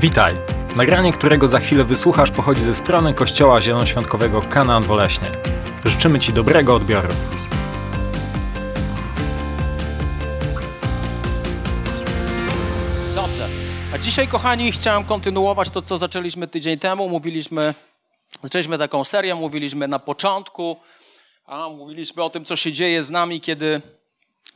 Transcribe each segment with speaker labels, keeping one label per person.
Speaker 1: Witaj! Nagranie, którego za chwilę wysłuchasz, pochodzi ze strony Kościoła Zielonoświątkowego Kanaan Woleśnie. Życzymy Ci dobrego odbioru.
Speaker 2: Dobrze. A dzisiaj, kochani, chciałem kontynuować to, co zaczęliśmy tydzień temu. Mówiliśmy, zaczęliśmy taką serię, mówiliśmy na początku, a mówiliśmy o tym, co się dzieje z nami, kiedy,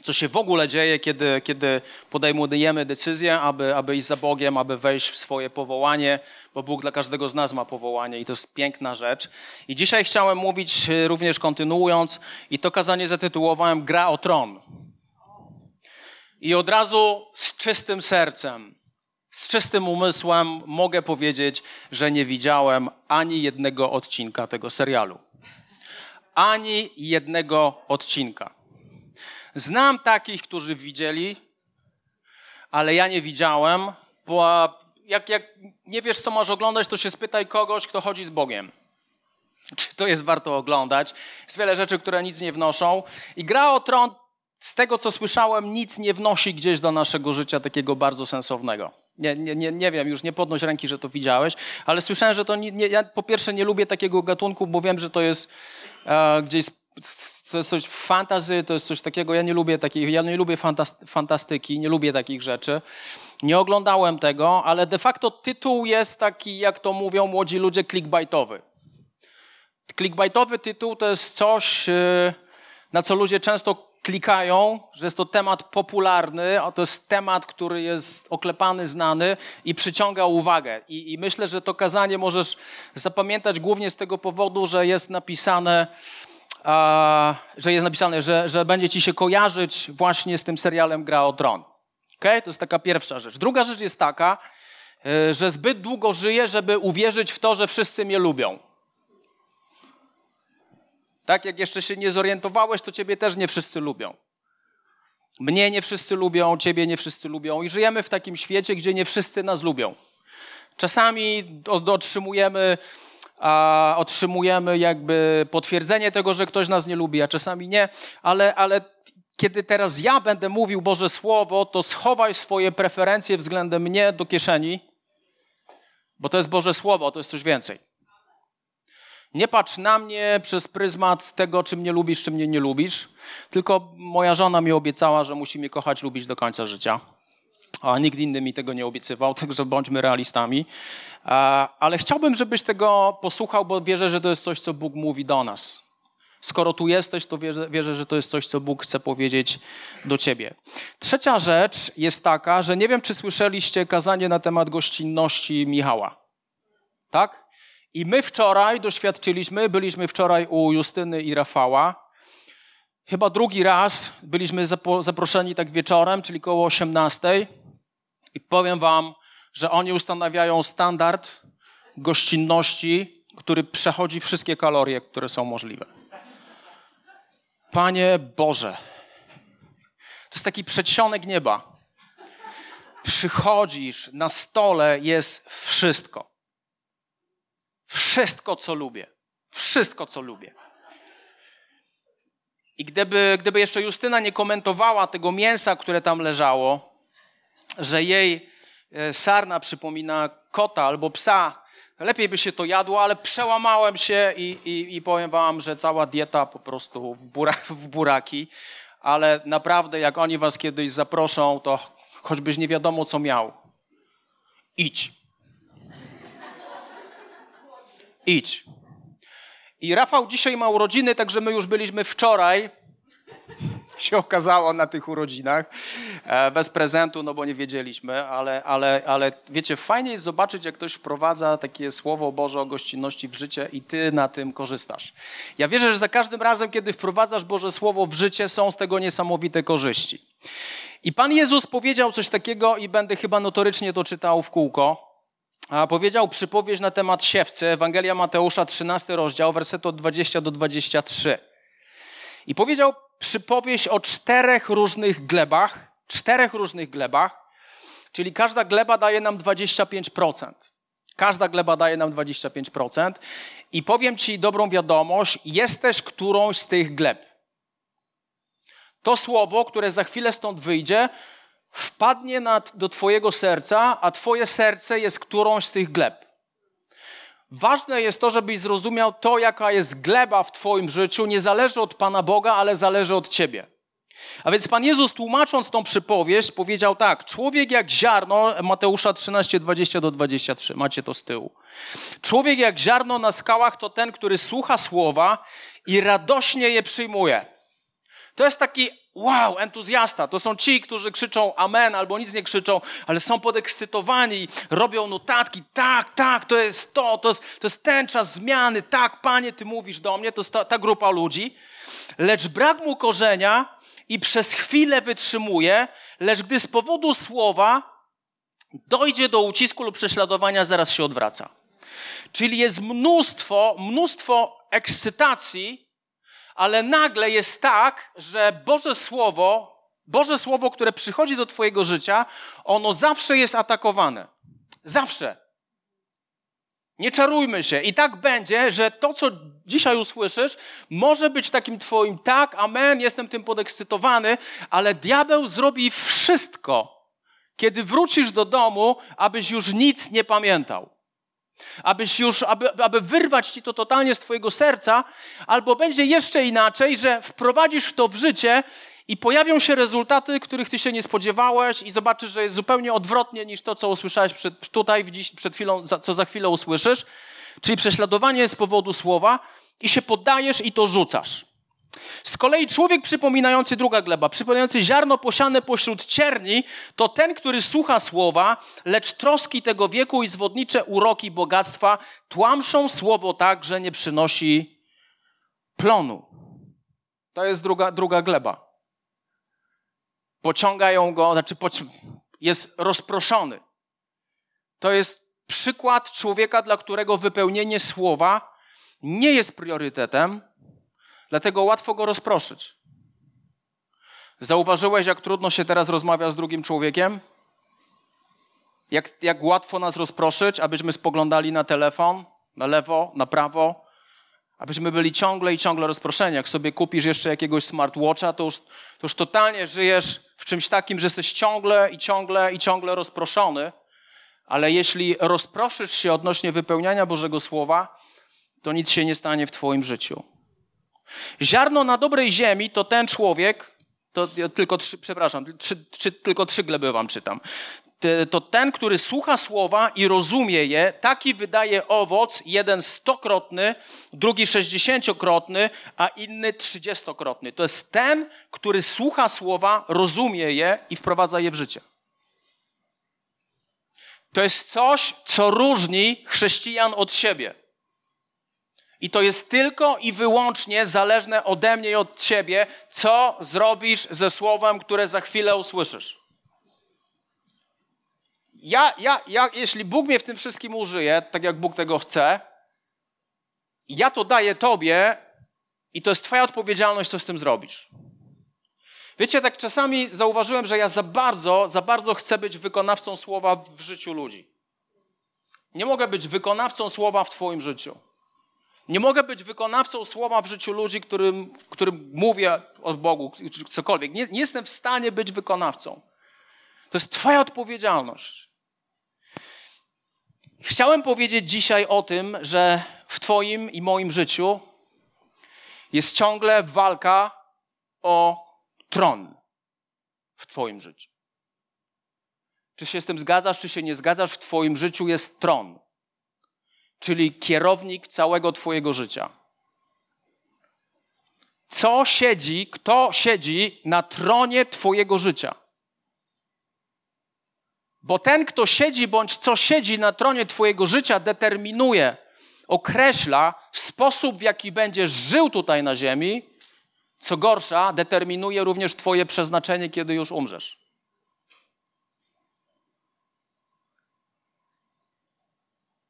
Speaker 2: co się w ogóle dzieje, kiedy, kiedy podejmujemy decyzję, aby, aby iść za Bogiem, aby wejść w swoje powołanie, bo Bóg dla każdego z nas ma powołanie i to jest piękna rzecz. I dzisiaj chciałem mówić, y, również kontynuując, i to kazanie zatytułowałem Gra o tron. I od razu z czystym sercem, z czystym umysłem mogę powiedzieć, że nie widziałem ani jednego odcinka tego serialu. Ani jednego odcinka. Znam takich, którzy widzieli, ale ja nie widziałem, bo jak, jak nie wiesz, co masz oglądać, to się spytaj kogoś, kto chodzi z Bogiem. Czy to jest warto oglądać? Jest wiele rzeczy, które nic nie wnoszą. I gra o tron z tego, co słyszałem, nic nie wnosi gdzieś do naszego życia takiego bardzo sensownego. Nie, nie, nie, nie wiem, już nie podnoś ręki, że to widziałeś, ale słyszałem, że to nie, nie, ja po pierwsze nie lubię takiego gatunku, bo wiem, że to jest e, gdzieś to jest coś fantazy, to jest coś takiego, ja nie lubię takich, ja nie lubię fantastyki, nie lubię takich rzeczy. Nie oglądałem tego, ale de facto tytuł jest taki, jak to mówią młodzi ludzie, clickbaitowy. Clickbaitowy tytuł to jest coś, e, na co ludzie często klikają, że jest to temat popularny, a to jest temat, który jest oklepany, znany i przyciąga uwagę. I, I, myślę, że to kazanie możesz zapamiętać głównie z tego powodu, że jest napisane, a, że jest napisane, że, że będzie ci się kojarzyć właśnie z tym serialem Gra o Tron. Okay? To jest taka pierwsza rzecz. Druga rzecz jest taka, e, że zbyt długo żyję, żeby uwierzyć w to, że wszyscy mnie lubią. Tak, jak jeszcze się nie zorientowałeś, to ciebie też nie wszyscy lubią. Mnie nie wszyscy lubią, ciebie nie wszyscy lubią i żyjemy w takim świecie, gdzie nie wszyscy nas lubią. Czasami otrzymujemy, a, otrzymujemy jakby potwierdzenie tego, że ktoś nas nie lubi, a czasami nie, ale, ale kiedy teraz ja będę mówił Boże Słowo, to schowaj swoje preferencje względem mnie do kieszeni, bo to jest Boże Słowo, to jest coś więcej. Nie patrz na mnie przez pryzmat tego, czy mnie lubisz, czy mnie nie lubisz, tylko moja żona mi obiecała, że musi mnie kochać, lubić do końca życia. A nikt inny mi tego nie obiecywał, także bądźmy realistami. Ale chciałbym, żebyś tego posłuchał, bo wierzę, że to jest coś, co Bóg mówi do nas. Skoro tu jesteś, to wierzę, wierzę, że to jest coś, co Bóg chce powiedzieć do ciebie. Trzecia rzecz jest taka, że nie wiem, czy słyszeliście kazanie na temat gościnności Michała. Tak? I my wczoraj doświadczyliśmy, byliśmy wczoraj u Justyny i Rafała. Chyba drugi raz byliśmy zaproszeni tak wieczorem, czyli koło 18. I powiem wam, że oni ustanawiają standard gościnności, który przechodzi wszystkie kalorie, które są możliwe. Panie Boże, to jest taki przedsionek nieba. Przychodzisz, na stole jest wszystko. Wszystko, co lubię. Wszystko, co lubię. I gdyby, gdyby jeszcze Justyna nie komentowała tego mięsa, które tam leżało, że jej e, sarna przypomina kota albo psa, lepiej by się to jadło, ale przełamałem się i, i, i powiem wam, że cała dieta po prostu w, bura, w buraki. Ale naprawdę, jak oni was kiedyś zaproszą, to choćbyś nie wiadomo, co miał, idź idź. I Rafał dzisiaj ma urodziny, także my już byliśmy wczoraj, się okazało na tych urodzinach, e, bez prezentu, no bo nie wiedzieliśmy, ale, ale, ale wiecie, fajnie jest zobaczyć, jak ktoś wprowadza takie słowo Boże o gościnności w życie i ty na tym korzystasz. Ja wierzę, że za każdym razem, kiedy wprowadzasz Boże Słowo w życie, są z tego niesamowite korzyści. I Pan Jezus powiedział coś takiego i będę chyba notorycznie to czytał w kółko, a powiedział przypowieść na temat siewcy, Ewangelia Mateusza, 13 rozdział, werset od 20 do 23. I powiedział przypowieść o czterech różnych glebach, czterech różnych glebach, czyli każda gleba daje nam 25%. Każda gleba daje nam 25%. I powiem Ci dobrą wiadomość, jesteś którąś z tych gleb. To słowo, które za chwilę stąd wyjdzie, wpadnie nad, do Twojego serca, a Twoje serce jest którąś z tych gleb. Ważne jest to, żebyś zrozumiał to, jaka jest gleba w Twoim życiu, nie zależy od Pana Boga, ale zależy od Ciebie. A więc Pan Jezus, tłumacząc tą przypowieść, powiedział tak: Człowiek jak ziarno, Mateusza 13, 20 do 23, macie to z tyłu. Człowiek jak ziarno na skałach to ten, który słucha słowa i radośnie je przyjmuje. To jest taki wow, entuzjasta. To są ci, którzy krzyczą amen albo nic nie krzyczą, ale są podekscytowani, robią notatki. Tak, tak, to jest to, to jest, to jest ten czas zmiany. Tak, panie, ty mówisz do mnie. To jest ta, ta grupa ludzi. Lecz brak mu korzenia i przez chwilę wytrzymuje, lecz gdy z powodu słowa dojdzie do ucisku lub prześladowania, zaraz się odwraca. Czyli jest mnóstwo, mnóstwo ekscytacji, ale nagle jest tak, że Boże Słowo, Boże Słowo, które przychodzi do Twojego życia, ono zawsze jest atakowane. Zawsze. Nie czarujmy się. I tak będzie, że to, co dzisiaj usłyszysz, może być takim Twoim tak, amen, jestem tym podekscytowany, ale diabeł zrobi wszystko, kiedy wrócisz do domu, abyś już nic nie pamiętał. Abyś już, aby, aby wyrwać ci to totalnie z Twojego serca, albo będzie jeszcze inaczej, że wprowadzisz to w życie i pojawią się rezultaty, których ty się nie spodziewałeś i zobaczysz, że jest zupełnie odwrotnie niż to, co usłyszałeś przed, tutaj, przed chwilą, co za chwilę usłyszysz. Czyli prześladowanie z powodu słowa i się poddajesz i to rzucasz. Z kolei człowiek przypominający, druga gleba, przypominający ziarno posiane pośród cierni, to ten, który słucha słowa, lecz troski tego wieku i zwodnicze uroki bogactwa tłamszą słowo tak, że nie przynosi plonu. To jest druga, druga gleba pociągają go, znaczy jest rozproszony. To jest przykład człowieka, dla którego wypełnienie słowa nie jest priorytetem, dlatego łatwo go rozproszyć. Zauważyłeś, jak trudno się teraz rozmawia z drugim człowiekiem? Jak, jak łatwo nas rozproszyć, abyśmy spoglądali na telefon, na lewo, na prawo, abyśmy byli ciągle i ciągle rozproszeni. Jak sobie kupisz jeszcze jakiegoś smartwatcha, to już, to już totalnie żyjesz w czymś takim, że jesteś ciągle i ciągle i ciągle rozproszony, ale jeśli rozproszysz się odnośnie wypełniania Bożego Słowa, to nic się nie stanie w Twoim życiu. Ziarno na dobrej ziemi to ten człowiek, to tylko trzy, przepraszam, trzy, trzy, tylko trzy gleby wam czytam to ten, który słucha słowa i rozumie je, taki wydaje owoc, jeden stokrotny, drugi sześćdziesięciokrotny, a inny trzydziestokrotny. To jest ten, który słucha słowa, rozumie je i wprowadza je w życie. To jest coś, co różni chrześcijan od siebie. I to jest tylko i wyłącznie zależne ode mnie i od ciebie, co zrobisz ze słowem, które za chwilę usłyszysz ja, ja, ja, jeśli Bóg mnie w tym wszystkim użyje, tak jak Bóg tego chce, ja to daję Tobie i to jest Twoja odpowiedzialność, co z tym zrobisz. Wiecie, tak czasami zauważyłem, że ja za bardzo, za bardzo chcę być wykonawcą słowa w życiu ludzi. Nie mogę być wykonawcą słowa w Twoim życiu. Nie mogę być wykonawcą słowa w życiu ludzi, którym, którym mówię o Bogu, czy cokolwiek. Nie, nie jestem w stanie być wykonawcą. To jest Twoja odpowiedzialność. Chciałem powiedzieć dzisiaj o tym, że w Twoim i moim życiu jest ciągle walka o tron w Twoim życiu. Czy się z tym zgadzasz, czy się nie zgadzasz, w Twoim życiu jest tron, czyli kierownik całego Twojego życia. Co siedzi, kto siedzi na tronie Twojego życia? Bo ten, kto siedzi bądź co siedzi na tronie Twojego życia, determinuje, określa sposób, w jaki będziesz żył tutaj na ziemi. Co gorsza, determinuje również Twoje przeznaczenie, kiedy już umrzesz.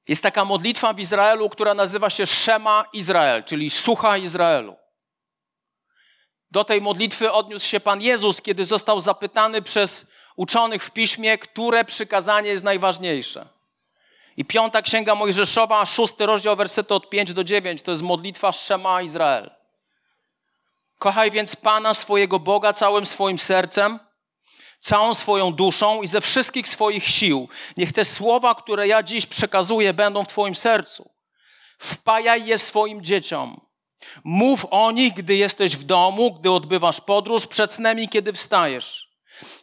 Speaker 2: Jest taka modlitwa w Izraelu, która nazywa się Szema Izrael, czyli Sucha Izraelu. Do tej modlitwy odniósł się Pan Jezus, kiedy został zapytany przez uczonych w piśmie, które przykazanie jest najważniejsze. I piąta księga Mojżeszowa, szósty rozdział, wersety od 5 do 9, to jest modlitwa Szema Izrael. Kochaj więc Pana swojego Boga całym swoim sercem, całą swoją duszą i ze wszystkich swoich sił. Niech te słowa, które ja dziś przekazuję, będą w Twoim sercu. Wpajaj je swoim dzieciom. Mów o nich, gdy jesteś w domu, gdy odbywasz podróż, przed snem i kiedy wstajesz.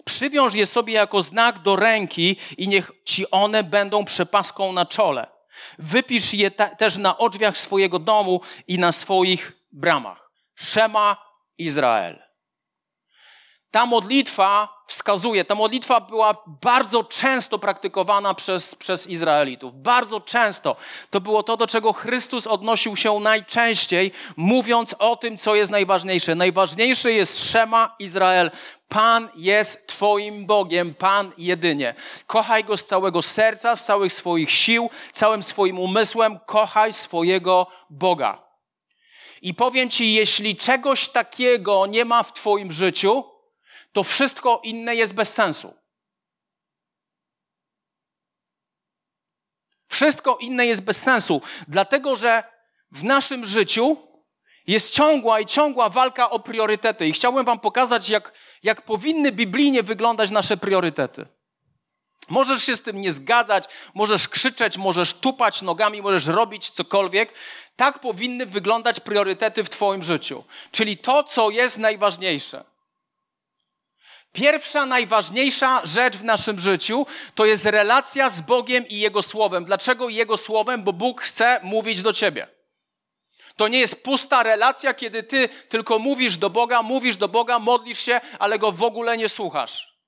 Speaker 2: Przywiąż je sobie jako znak do ręki i niech ci one będą przepaską na czole. Wypisz je też na odrzwiach swojego domu i na swoich bramach. Szema Izrael. Ta modlitwa wskazuje, ta modlitwa była bardzo często praktykowana przez, przez Izraelitów. Bardzo często. To było to, do czego Chrystus odnosił się najczęściej, mówiąc o tym, co jest najważniejsze. Najważniejsze jest Szema Izrael. Pan jest Twoim Bogiem, Pan jedynie. Kochaj Go z całego serca, z całych swoich sił, całym swoim umysłem. Kochaj swojego Boga. I powiem Ci, jeśli czegoś takiego nie ma w Twoim życiu, to wszystko inne jest bez sensu. Wszystko inne jest bez sensu, dlatego że w naszym życiu jest ciągła i ciągła walka o priorytety. I chciałbym Wam pokazać, jak, jak powinny biblijnie wyglądać nasze priorytety. Możesz się z tym nie zgadzać, możesz krzyczeć, możesz tupać nogami, możesz robić cokolwiek. Tak powinny wyglądać priorytety w Twoim życiu. Czyli to, co jest najważniejsze. Pierwsza, najważniejsza rzecz w naszym życiu to jest relacja z Bogiem i Jego Słowem. Dlaczego Jego Słowem? Bo Bóg chce mówić do ciebie. To nie jest pusta relacja, kiedy ty tylko mówisz do Boga, mówisz do Boga, modlisz się, ale Go w ogóle nie słuchasz.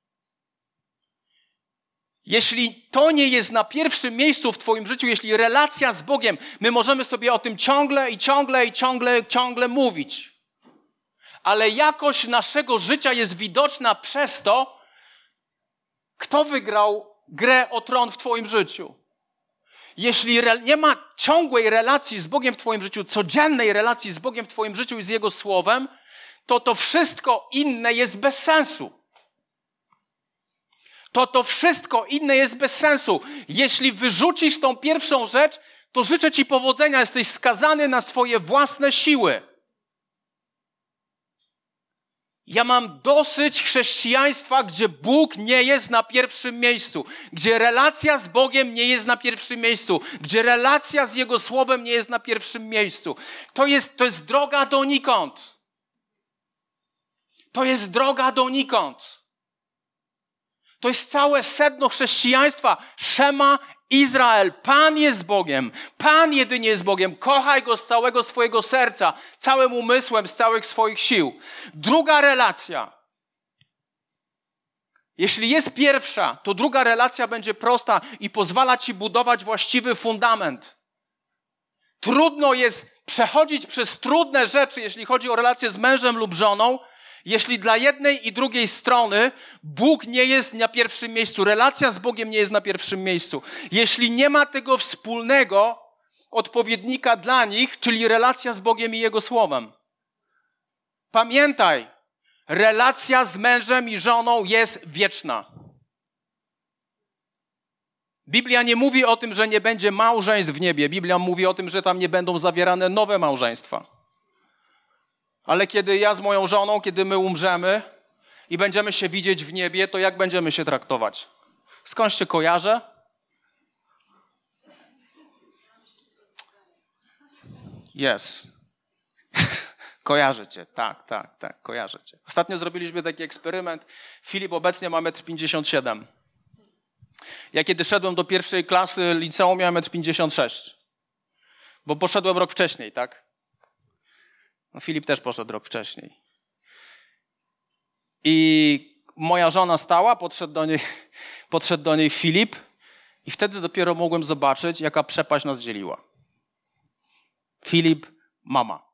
Speaker 2: Jeśli to nie jest na pierwszym miejscu w Twoim życiu, jeśli relacja z Bogiem, my możemy sobie o tym ciągle i ciągle i ciągle, ciągle mówić ale jakość naszego życia jest widoczna przez to, kto wygrał grę o tron w Twoim życiu. Jeśli nie ma ciągłej relacji z Bogiem w Twoim życiu, codziennej relacji z Bogiem w Twoim życiu i z Jego Słowem, to to wszystko inne jest bez sensu. To to wszystko inne jest bez sensu. Jeśli wyrzucisz tą pierwszą rzecz, to życzę Ci powodzenia. Jesteś skazany na swoje własne siły. Ja mam dosyć chrześcijaństwa, gdzie Bóg nie jest na pierwszym miejscu, gdzie relacja z Bogiem nie jest na pierwszym miejscu, gdzie relacja z Jego Słowem nie jest na pierwszym miejscu. To jest, to jest droga donikąd. To jest droga donikąd. To jest całe sedno chrześcijaństwa. Szema Izrael, Pan jest Bogiem, Pan jedynie jest Bogiem. Kochaj Go z całego swojego serca, całym umysłem, z całych swoich sił. Druga relacja. Jeśli jest pierwsza, to druga relacja będzie prosta i pozwala Ci budować właściwy fundament. Trudno jest przechodzić przez trudne rzeczy, jeśli chodzi o relacje z mężem lub żoną, jeśli dla jednej i drugiej strony Bóg nie jest na pierwszym miejscu, relacja z Bogiem nie jest na pierwszym miejscu, jeśli nie ma tego wspólnego odpowiednika dla nich, czyli relacja z Bogiem i Jego Słowem. Pamiętaj, relacja z mężem i żoną jest wieczna. Biblia nie mówi o tym, że nie będzie małżeństw w niebie. Biblia mówi o tym, że tam nie będą zawierane nowe małżeństwa. Ale kiedy ja z moją żoną, kiedy my umrzemy i będziemy się widzieć w niebie, to jak będziemy się traktować? Skąd się kojarzę? Jest. kojarzę cię, tak, tak, tak, kojarzę cię. Ostatnio zrobiliśmy taki eksperyment. Filip obecnie ma 1,57 m. Ja kiedy szedłem do pierwszej klasy liceum miałem 1,56 m. Bo poszedłem rok wcześniej, tak? No Filip też poszedł rok wcześniej. I moja żona stała, podszedł do niej, podszedł do niej Filip i wtedy dopiero mogłem zobaczyć, jaka przepaść nas dzieliła. Filip, mama.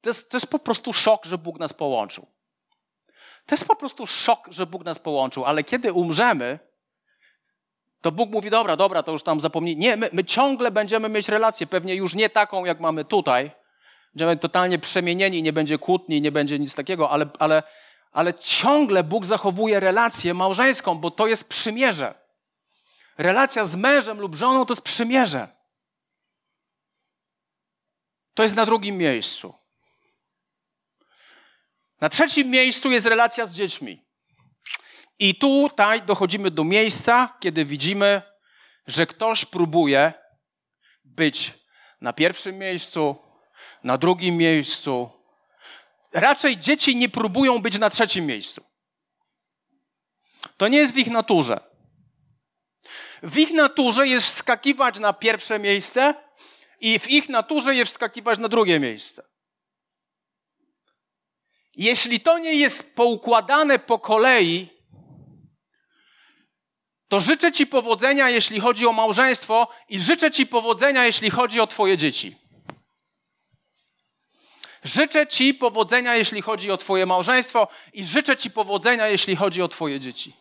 Speaker 2: To, jest, to jest po prostu szok, że Bóg nas połączył. To jest po prostu szok, że Bóg nas połączył, ale kiedy umrzemy, to Bóg mówi, dobra, dobra, to już tam zapomnij. Nie, my, my ciągle będziemy mieć relację, pewnie już nie taką, jak mamy tutaj, Będziemy totalnie przemienieni, nie będzie kłótni, nie będzie nic takiego, ale, ale, ale ciągle Bóg zachowuje relację małżeńską, bo to jest przymierze. Relacja z mężem lub żoną to jest przymierze. To jest na drugim miejscu. Na trzecim miejscu jest relacja z dziećmi. I tutaj dochodzimy do miejsca, kiedy widzimy, że ktoś próbuje być na pierwszym miejscu, na drugim miejscu. Raczej dzieci nie próbują być na trzecim miejscu. To nie jest w ich naturze. W ich naturze jest wskakiwać na pierwsze miejsce i w ich naturze jest wskakiwać na drugie miejsce. Jeśli to nie jest poukładane po kolei, to życzę Ci powodzenia, jeśli chodzi o małżeństwo, i życzę Ci powodzenia, jeśli chodzi o Twoje dzieci. Życzę Ci powodzenia, jeśli chodzi o Twoje małżeństwo, i życzę Ci powodzenia, jeśli chodzi o Twoje dzieci.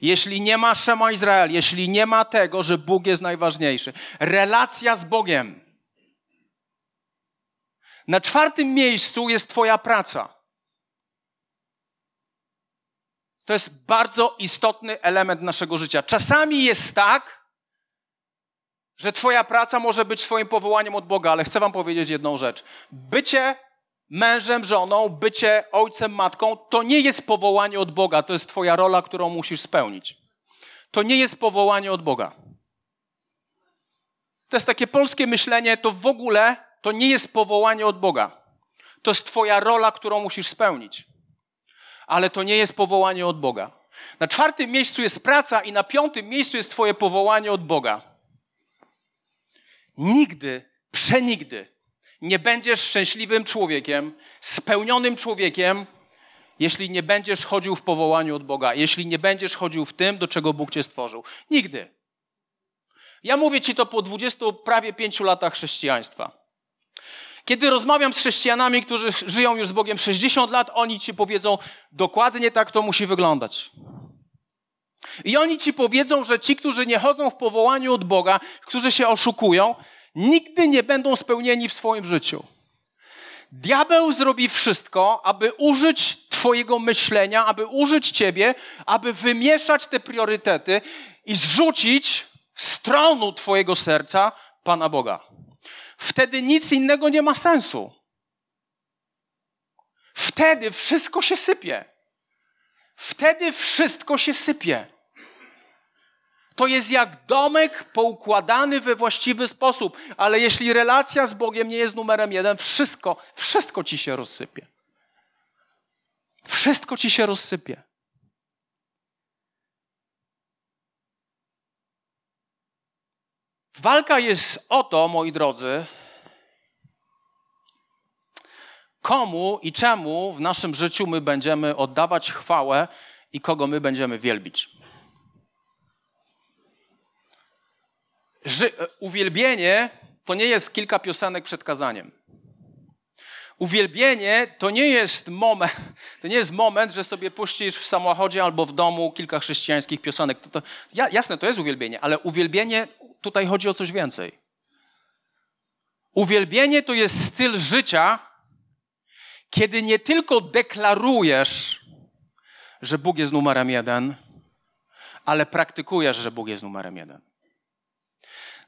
Speaker 2: Jeśli nie ma Szema Izrael, jeśli nie ma tego, że Bóg jest najważniejszy, relacja z Bogiem. Na czwartym miejscu jest Twoja praca. To jest bardzo istotny element naszego życia. Czasami jest tak, że Twoja praca może być Twoim powołaniem od Boga, ale chcę Wam powiedzieć jedną rzecz. Bycie mężem, żoną, bycie ojcem, matką, to nie jest powołanie od Boga, to jest Twoja rola, którą musisz spełnić. To nie jest powołanie od Boga. To jest takie polskie myślenie, to w ogóle to nie jest powołanie od Boga. To jest Twoja rola, którą musisz spełnić ale to nie jest powołanie od Boga. Na czwartym miejscu jest praca i na piątym miejscu jest Twoje powołanie od Boga. Nigdy, przenigdy nie będziesz szczęśliwym człowiekiem, spełnionym człowiekiem, jeśli nie będziesz chodził w powołaniu od Boga, jeśli nie będziesz chodził w tym, do czego Bóg Cię stworzył. Nigdy. Ja mówię Ci to po dwudziestu prawie pięciu latach chrześcijaństwa. Kiedy rozmawiam z chrześcijanami, którzy żyją już z Bogiem 60 lat, oni ci powiedzą, dokładnie tak to musi wyglądać. I oni ci powiedzą, że ci, którzy nie chodzą w powołaniu od Boga, którzy się oszukują, nigdy nie będą spełnieni w swoim życiu. Diabeł zrobi wszystko, aby użyć Twojego myślenia, aby użyć Ciebie, aby wymieszać te priorytety i zrzucić z tronu Twojego serca Pana Boga wtedy nic innego nie ma sensu. Wtedy wszystko się sypie. Wtedy wszystko się sypie. To jest jak domek poukładany we właściwy sposób, ale jeśli relacja z Bogiem nie jest numerem jeden, wszystko, wszystko ci się rozsypie. Wszystko ci się rozsypie. Walka jest o to, moi drodzy, komu i czemu w naszym życiu my będziemy oddawać chwałę i kogo my będziemy wielbić. Uwielbienie to nie jest kilka piosenek przed kazaniem. Uwielbienie to nie jest moment, to nie jest moment, że sobie puścisz w samochodzie albo w domu kilka chrześcijańskich piosenek. To, to, jasne, to jest uwielbienie, ale uwielbienie tutaj chodzi o coś więcej. Uwielbienie to jest styl życia, kiedy nie tylko deklarujesz, że Bóg jest numerem jeden, ale praktykujesz, że Bóg jest numerem jeden.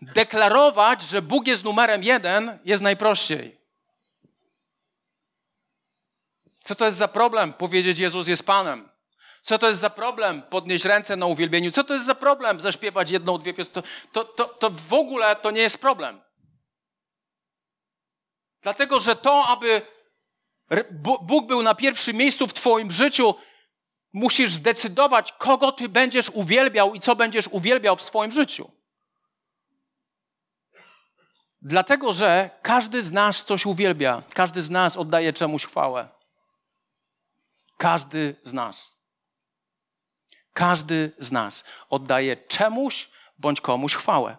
Speaker 2: Deklarować, że Bóg jest numerem jeden, jest najprościej. Co to jest za problem powiedzieć Jezus jest Panem? Co to jest za problem podnieść ręce na uwielbieniu? Co to jest za problem zaśpiewać jedną, dwie piosenki? To, to, to, w ogóle to nie jest problem. Dlatego, że to, aby Bóg był na pierwszym miejscu w Twoim życiu, musisz zdecydować, kogo Ty będziesz uwielbiał i co będziesz uwielbiał w swoim życiu. Dlatego, że każdy z nas coś uwielbia, każdy z nas oddaje czemuś chwałę. Każdy z nas. Każdy z nas oddaje czemuś bądź komuś chwałę.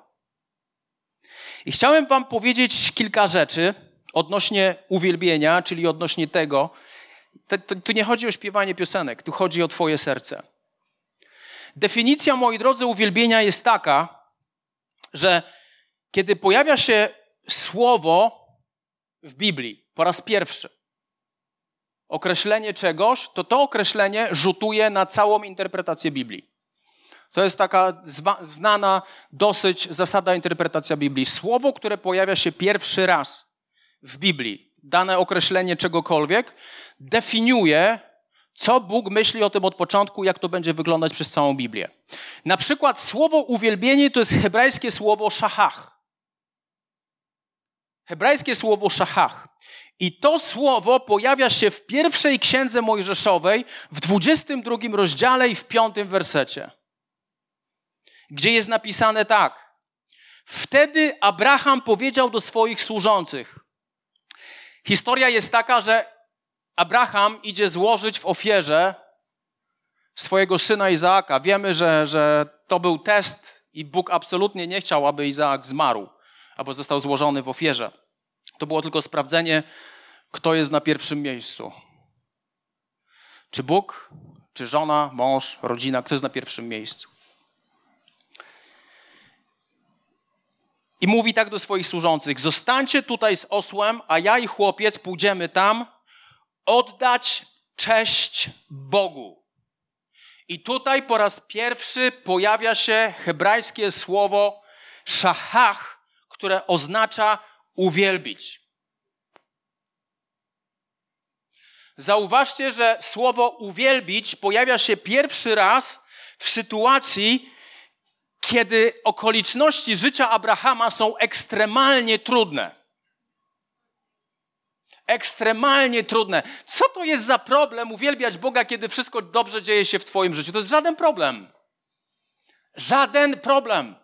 Speaker 2: I chciałem Wam powiedzieć kilka rzeczy odnośnie uwielbienia, czyli odnośnie tego. Tu nie chodzi o śpiewanie piosenek, tu chodzi o Twoje serce. Definicja, moi drodzy, uwielbienia jest taka, że kiedy pojawia się słowo w Biblii po raz pierwszy, określenie czegoś, to to określenie rzutuje na całą interpretację Biblii. To jest taka znana dosyć zasada interpretacja Biblii. Słowo, które pojawia się pierwszy raz w Biblii, dane określenie czegokolwiek, definiuje, Co Bóg myśli o tym od początku, jak to będzie wyglądać przez całą Biblię. Na przykład słowo uwielbienie to jest hebrajskie słowo szachach. Hebrajskie słowo szachach. I to słowo pojawia się w pierwszej księdze Mojżeszowej, w 22 rozdziale i w piątym wersecie, gdzie jest napisane tak. Wtedy Abraham powiedział do swoich służących. Historia jest taka, że Abraham idzie złożyć w ofierze swojego syna Izaaka. Wiemy, że, że to był test i Bóg absolutnie nie chciał, aby Izaak zmarł, albo został złożony w ofierze. To było tylko sprawdzenie, kto jest na pierwszym miejscu. Czy Bóg, czy żona, mąż, rodzina, kto jest na pierwszym miejscu. I mówi tak do swoich służących: Zostańcie tutaj z osłem, a ja i chłopiec pójdziemy tam oddać cześć Bogu. I tutaj po raz pierwszy pojawia się hebrajskie słowo szachach, które oznacza uwielbić. Zauważcie, że słowo uwielbić pojawia się pierwszy raz w sytuacji, kiedy okoliczności życia Abrahama są ekstremalnie trudne. Ekstremalnie trudne. Co to jest za problem uwielbiać Boga, kiedy wszystko dobrze dzieje się w Twoim życiu? To jest żaden problem. Żaden problem.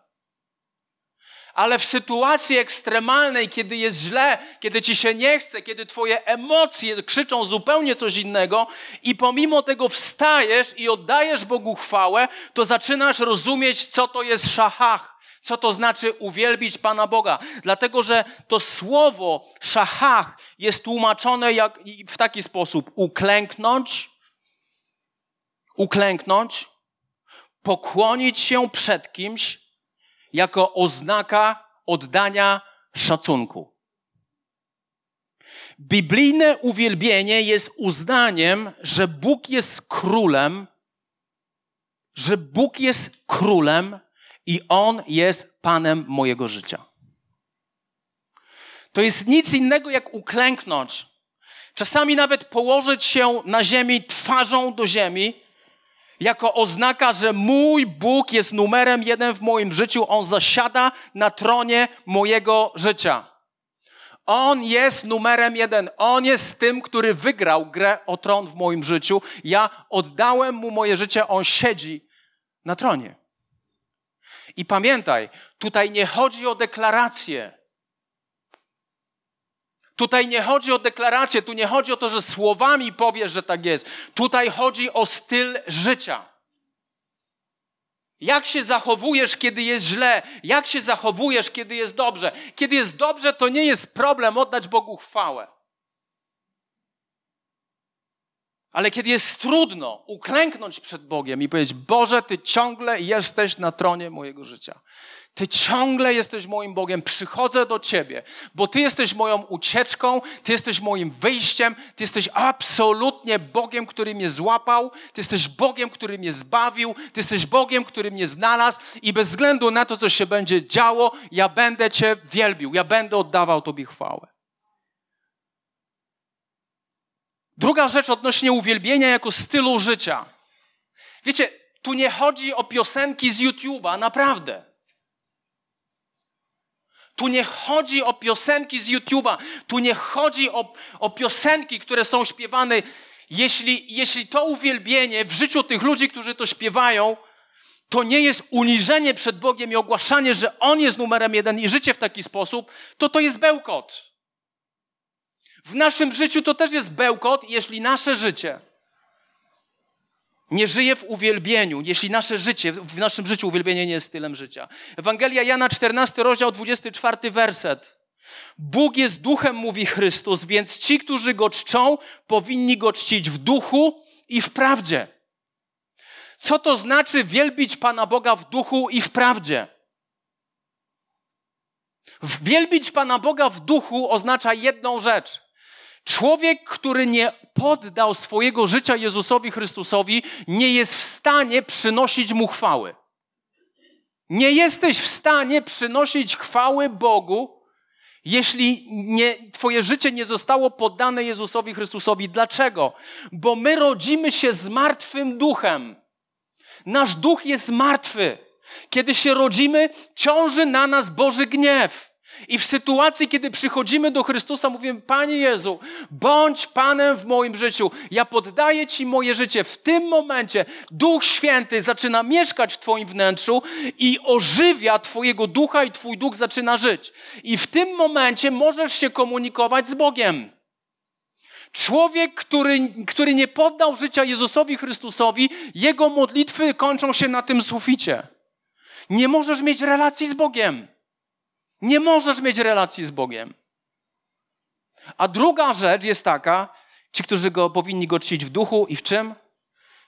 Speaker 2: Ale w sytuacji ekstremalnej, kiedy jest źle, kiedy ci się nie chce, kiedy twoje emocje krzyczą zupełnie coś innego i pomimo tego wstajesz i oddajesz Bogu chwałę, to zaczynasz rozumieć, co to jest szachach. Co to znaczy uwielbić Pana Boga? Dlatego, że to słowo szachach jest tłumaczone jak, w taki sposób: uklęknąć, uklęknąć, pokłonić się przed kimś, jako oznaka oddania szacunku. Biblijne uwielbienie jest uznaniem, że Bóg jest królem, że Bóg jest królem i On jest Panem mojego życia. To jest nic innego jak uklęknąć. Czasami nawet położyć się na ziemi twarzą do ziemi jako oznaka, że mój Bóg jest numerem jeden w moim życiu. On zasiada na tronie mojego życia. On jest numerem jeden. On jest tym, który wygrał grę o tron w moim życiu. Ja oddałem mu moje życie, on siedzi na tronie. I pamiętaj, tutaj nie chodzi o deklarację. Tutaj nie chodzi o deklarację, tu nie chodzi o to, że słowami powiesz, że tak jest. Tutaj chodzi o styl życia. Jak się zachowujesz, kiedy jest źle? Jak się zachowujesz, kiedy jest dobrze? Kiedy jest dobrze, to nie jest problem oddać Bogu chwałę. Ale kiedy jest trudno uklęknąć przed Bogiem i powiedzieć: Boże, Ty ciągle jesteś na tronie mojego życia. Ty ciągle jesteś moim Bogiem, przychodzę do Ciebie, bo Ty jesteś moją ucieczką, Ty jesteś moim wyjściem, Ty jesteś absolutnie Bogiem, który mnie złapał, Ty jesteś Bogiem, który mnie zbawił, Ty jesteś Bogiem, który mnie znalazł i bez względu na to, co się będzie działo, ja będę Cię wielbił, ja będę oddawał Tobie chwałę. Druga rzecz odnośnie uwielbienia jako stylu życia. Wiecie, tu nie chodzi o piosenki z YouTube'a, naprawdę. Tu nie chodzi o piosenki z YouTube'a, tu nie chodzi o, o piosenki, które są śpiewane. Jeśli, jeśli to uwielbienie w życiu tych ludzi, którzy to śpiewają, to nie jest uniżenie przed Bogiem i ogłaszanie, że On jest numerem jeden i życie w taki sposób, to to jest bełkot. W naszym życiu to też jest bełkot, jeśli nasze życie nie żyje w uwielbieniu, jeśli nasze życie, w naszym życiu uwielbienie nie jest stylem życia. Ewangelia Jana 14, rozdział 24, werset. Bóg jest duchem, mówi Chrystus, więc ci, którzy go czczą, powinni go czcić w duchu i w prawdzie. Co to znaczy wielbić Pana Boga w duchu i w prawdzie? Wielbić Pana Boga w duchu oznacza jedną rzecz. Człowiek, który nie poddał swojego życia Jezusowi Chrystusowi, nie jest w stanie przynosić mu chwały. Nie jesteś w stanie przynosić chwały Bogu, jeśli nie, Twoje życie nie zostało poddane Jezusowi Chrystusowi. Dlaczego? Bo my rodzimy się z martwym duchem. Nasz duch jest martwy. Kiedy się rodzimy, ciąży na nas Boży gniew. I w sytuacji, kiedy przychodzimy do Chrystusa, mówimy: Panie Jezu, bądź Panem w moim życiu. Ja poddaję Ci moje życie. W tym momencie Duch Święty zaczyna mieszkać w Twoim wnętrzu i ożywia Twojego ducha, i Twój duch zaczyna żyć. I w tym momencie możesz się komunikować z Bogiem. Człowiek, który, który nie poddał życia Jezusowi Chrystusowi, jego modlitwy kończą się na tym suficie. Nie możesz mieć relacji z Bogiem. Nie możesz mieć relacji z Bogiem. A druga rzecz jest taka, ci, którzy go powinni go czcić w duchu i w czym?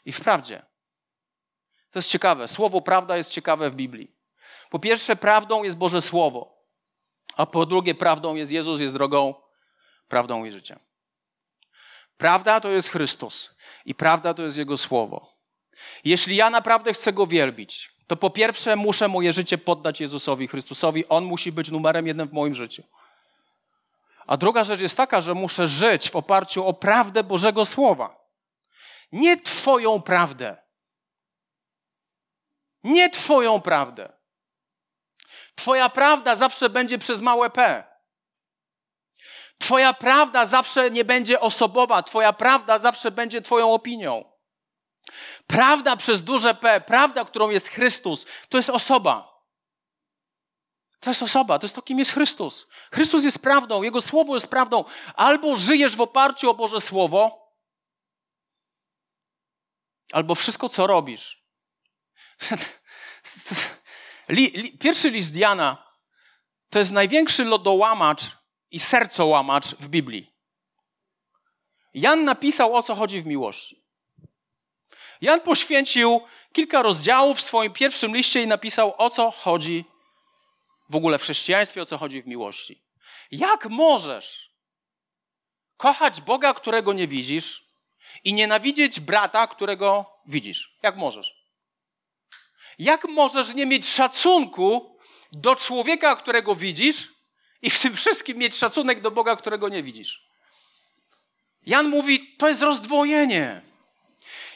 Speaker 2: I w prawdzie. To jest ciekawe. Słowo prawda jest ciekawe w Biblii. Po pierwsze, prawdą jest Boże Słowo. A po drugie, prawdą jest Jezus, jest drogą, prawdą i życiem. Prawda to jest Chrystus i prawda to jest Jego Słowo. Jeśli ja naprawdę chcę Go wielbić, to po pierwsze muszę moje życie poddać Jezusowi Chrystusowi. On musi być numerem jeden w moim życiu. A druga rzecz jest taka, że muszę żyć w oparciu o prawdę Bożego Słowa. Nie Twoją prawdę. Nie Twoją prawdę. Twoja prawda zawsze będzie przez małe p. Twoja prawda zawsze nie będzie osobowa. Twoja prawda zawsze będzie Twoją opinią. Prawda przez duże P, prawda, którą jest Chrystus, to jest osoba. To jest osoba, to jest to, kim jest Chrystus. Chrystus jest prawdą, Jego Słowo jest prawdą. Albo żyjesz w oparciu o Boże Słowo, albo wszystko, co robisz. Pierwszy list Jana to jest największy lodołamacz i sercołamacz w Biblii. Jan napisał, o co chodzi w miłości. Jan poświęcił kilka rozdziałów w swoim pierwszym liście i napisał, o co chodzi w ogóle w chrześcijaństwie, o co chodzi w miłości. Jak możesz kochać Boga, którego nie widzisz i nienawidzieć brata, którego widzisz? Jak możesz? Jak możesz nie mieć szacunku do człowieka, którego widzisz i w tym wszystkim mieć szacunek do Boga, którego nie widzisz? Jan mówi, to jest rozdwojenie.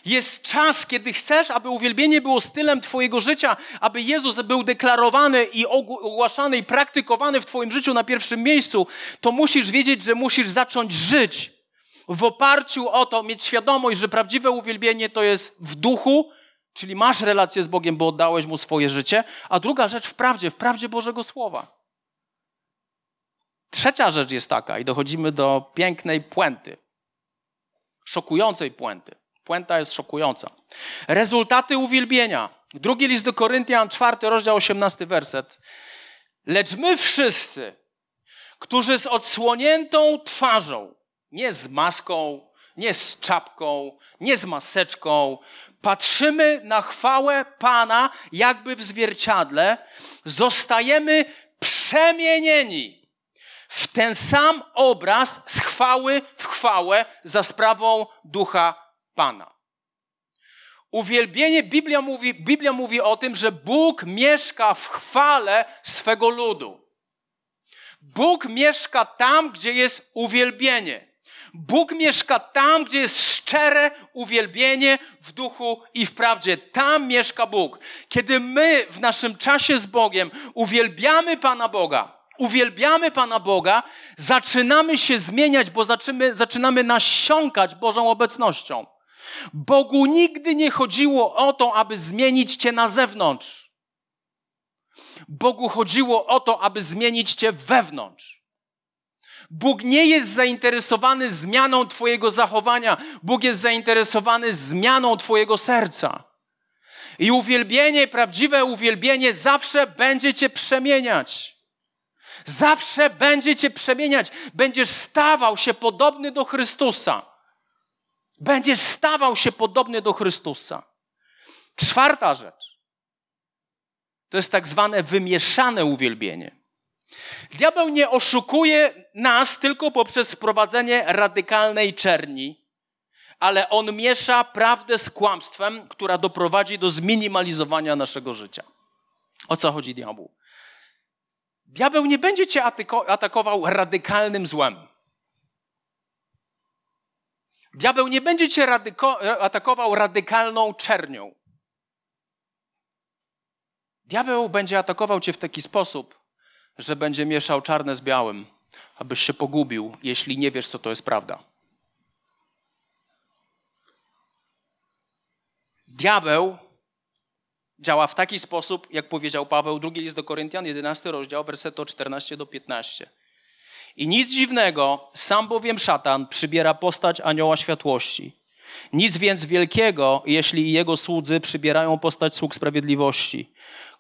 Speaker 2: Jest czas, kiedy chcesz, aby uwielbienie było stylem Twojego życia, aby Jezus był deklarowany i ogłaszany i praktykowany w Twoim życiu na pierwszym miejscu, to musisz wiedzieć, że musisz zacząć żyć w oparciu o to, mieć świadomość, że prawdziwe uwielbienie to jest w duchu, czyli masz relację z Bogiem, bo oddałeś Mu swoje życie, a druga rzecz w prawdzie, w prawdzie Bożego Słowa. Trzecia rzecz jest taka, i dochodzimy do pięknej puenty, szokującej puenty. Puenta jest szokująca. Rezultaty uwielbienia. Drugi list do Koryntian, czwarty rozdział, osiemnasty werset. Lecz my wszyscy, którzy z odsłoniętą twarzą, nie z maską, nie z czapką, nie z maseczką, patrzymy na chwałę Pana jakby w zwierciadle, zostajemy przemienieni w ten sam obraz z chwały w chwałę za sprawą Ducha Pana. Uwielbienie, Biblia mówi, Biblia mówi o tym, że Bóg mieszka w chwale swego ludu. Bóg mieszka tam, gdzie jest uwielbienie. Bóg mieszka tam, gdzie jest szczere uwielbienie w duchu i w prawdzie. Tam mieszka Bóg. Kiedy my w naszym czasie z Bogiem uwielbiamy Pana Boga, uwielbiamy Pana Boga, zaczynamy się zmieniać, bo zaczynamy, zaczynamy nasiąkać Bożą obecnością. Bogu nigdy nie chodziło o to, aby zmienić cię na zewnątrz. Bogu chodziło o to, aby zmienić cię wewnątrz. Bóg nie jest zainteresowany zmianą Twojego zachowania, Bóg jest zainteresowany zmianą Twojego serca. I uwielbienie, prawdziwe uwielbienie zawsze będzie Cię przemieniać. Zawsze będzie Cię przemieniać. Będziesz stawał się podobny do Chrystusa. Będziesz stawał się podobny do Chrystusa. Czwarta rzecz. To jest tak zwane wymieszane uwielbienie. Diabeł nie oszukuje nas tylko poprzez wprowadzenie radykalnej czerni, ale on miesza prawdę z kłamstwem, która doprowadzi do zminimalizowania naszego życia. O co chodzi diabłu? Diabeł nie będzie cię atakował radykalnym złem. Diabeł nie będzie cię radyko- atakował radykalną czernią. Diabeł będzie atakował cię w taki sposób, że będzie mieszał czarne z białym, abyś się pogubił, jeśli nie wiesz, co to jest prawda. Diabeł działa w taki sposób, jak powiedział Paweł, drugi list do Koryntian, 11 rozdział, werset od 14 do 15. I nic dziwnego, sam bowiem szatan przybiera postać anioła światłości. Nic więc wielkiego, jeśli jego słudzy przybierają postać sług sprawiedliwości.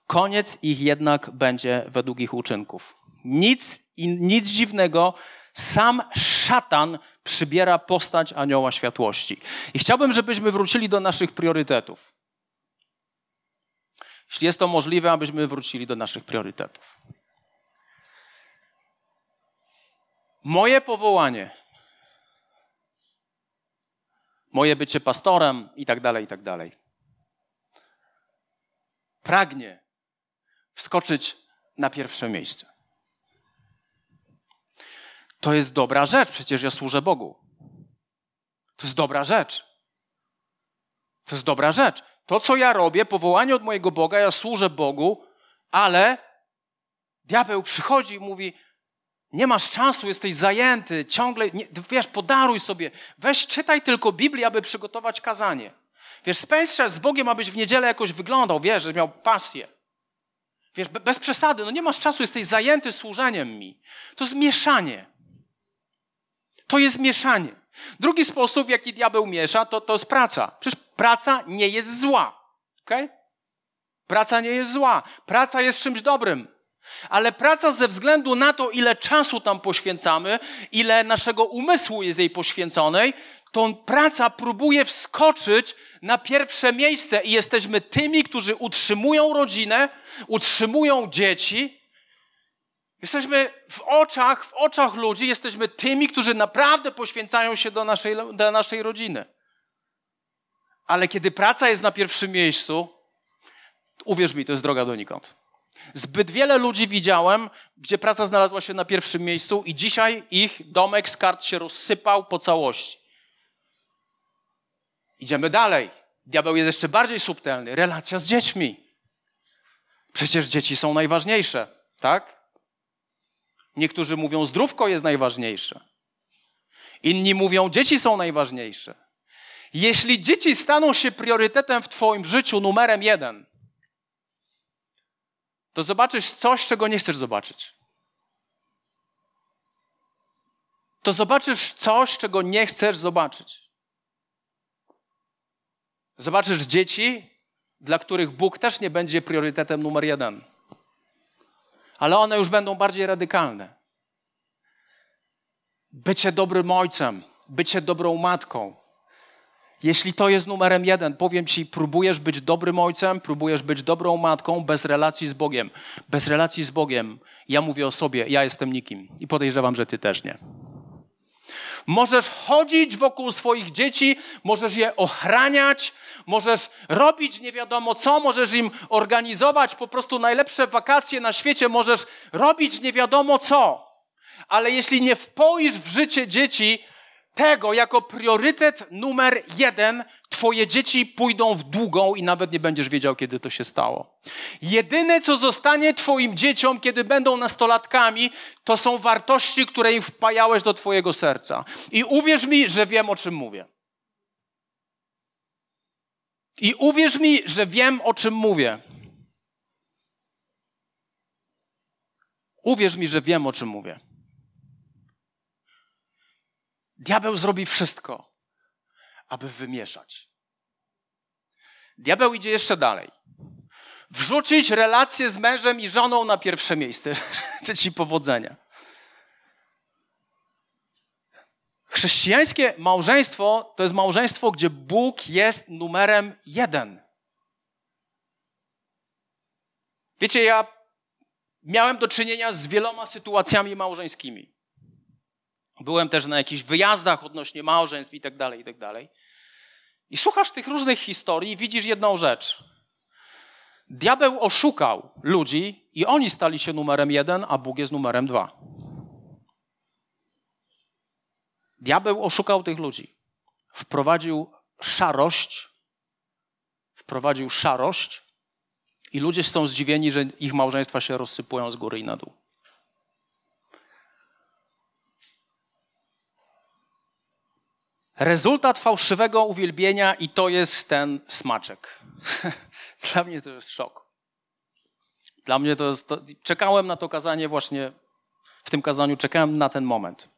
Speaker 2: Koniec ich jednak będzie według ich uczynków. Nic, nic dziwnego, sam szatan przybiera postać anioła światłości. I chciałbym, żebyśmy wrócili do naszych priorytetów. Jeśli jest to możliwe, abyśmy wrócili do naszych priorytetów. Moje powołanie, moje bycie pastorem i tak dalej, i tak dalej. Pragnie wskoczyć na pierwsze miejsce. To jest dobra rzecz, przecież ja służę Bogu. To jest dobra rzecz. To jest dobra rzecz. To, co ja robię, powołanie od mojego Boga, ja służę Bogu, ale diabeł przychodzi i mówi: Nie masz czasu, jesteś zajęty, ciągle, nie, wiesz, podaruj sobie, weź czytaj tylko Biblię, aby przygotować kazanie. Wiesz, spędź czas z Bogiem, abyś w niedzielę jakoś wyglądał, wiesz, że miał pasję. Wiesz, bez przesady, no nie masz czasu, jesteś zajęty służeniem mi. To jest mieszanie. To jest mieszanie. Drugi sposób, w jaki diabeł miesza, to, to jest praca. Przecież praca nie jest zła. Okay? Praca nie jest zła. Praca jest czymś dobrym. Ale praca ze względu na to, ile czasu tam poświęcamy, ile naszego umysłu jest jej poświęconej, to praca próbuje wskoczyć na pierwsze miejsce i jesteśmy tymi, którzy utrzymują rodzinę, utrzymują dzieci. Jesteśmy w oczach, w oczach ludzi, jesteśmy tymi, którzy naprawdę poświęcają się do naszej, do naszej rodziny. Ale kiedy praca jest na pierwszym miejscu, uwierz mi, to jest droga donikąd. Zbyt wiele ludzi widziałem, gdzie praca znalazła się na pierwszym miejscu i dzisiaj ich domek z kart się rozsypał po całości. Idziemy dalej. Diabeł jest jeszcze bardziej subtelny. Relacja z dziećmi. Przecież dzieci są najważniejsze, tak? Niektórzy mówią, zdrówko jest najważniejsze. Inni mówią, dzieci są najważniejsze. Jeśli dzieci staną się priorytetem w Twoim życiu numerem jeden, to zobaczysz coś, czego nie chcesz zobaczyć. To zobaczysz coś, czego nie chcesz zobaczyć. Zobaczysz dzieci, dla których Bóg też nie będzie priorytetem numer jeden. Ale one już będą bardziej radykalne. Bycie dobrym ojcem, bycie dobrą matką. Jeśli to jest numerem jeden, powiem ci, próbujesz być dobrym ojcem, próbujesz być dobrą matką bez relacji z Bogiem. Bez relacji z Bogiem, ja mówię o sobie, ja jestem nikim i podejrzewam, że ty też nie. Możesz chodzić wokół swoich dzieci, możesz je ochraniać, możesz robić nie wiadomo co, możesz im organizować po prostu najlepsze wakacje na świecie, możesz robić nie wiadomo co. Ale jeśli nie wpoisz w życie dzieci tego jako priorytet numer jeden, twoje dzieci pójdą w długą i nawet nie będziesz wiedział, kiedy to się stało. Jedyne, co zostanie twoim dzieciom, kiedy będą nastolatkami, to są wartości, które im wpajałeś do twojego serca. I uwierz mi, że wiem, o czym mówię. I uwierz mi, że wiem, o czym mówię. Uwierz mi, że wiem, o czym mówię. Diabeł zrobi wszystko, aby wymieszać. Diabeł idzie jeszcze dalej. Wrzucić relacje z mężem i żoną na pierwsze miejsce. Życzę ci powodzenia. Chrześcijańskie małżeństwo to jest małżeństwo, gdzie Bóg jest numerem jeden. Wiecie, ja miałem do czynienia z wieloma sytuacjami małżeńskimi. Byłem też na jakichś wyjazdach odnośnie małżeństw i tak dalej, i tak dalej. I słuchasz tych różnych historii i widzisz jedną rzecz. Diabeł oszukał ludzi, i oni stali się numerem jeden, a Bóg jest numerem dwa. Diabeł oszukał tych ludzi. Wprowadził szarość, wprowadził szarość i ludzie są zdziwieni, że ich małżeństwa się rozsypują z góry i na dół. Rezultat fałszywego uwielbienia i to jest ten smaczek. Dla mnie to jest szok. Dla mnie to jest. To... Czekałem na to kazanie właśnie w tym kazaniu, czekałem na ten moment.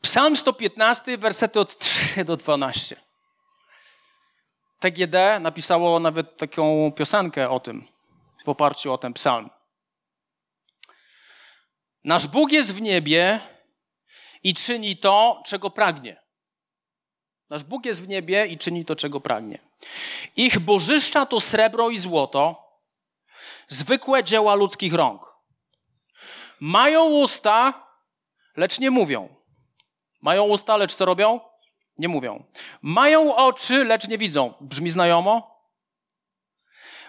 Speaker 2: Psalm 115, wersety od 3 do 12. TGD napisało nawet taką piosenkę o tym, w oparciu o ten psalm. Nasz Bóg jest w niebie i czyni to, czego pragnie. Nasz Bóg jest w niebie i czyni to, czego pragnie. Ich bożyszcza to srebro i złoto, zwykłe dzieła ludzkich rąk. Mają usta, lecz nie mówią. Mają usta, lecz co robią? Nie mówią. Mają oczy, lecz nie widzą. Brzmi znajomo?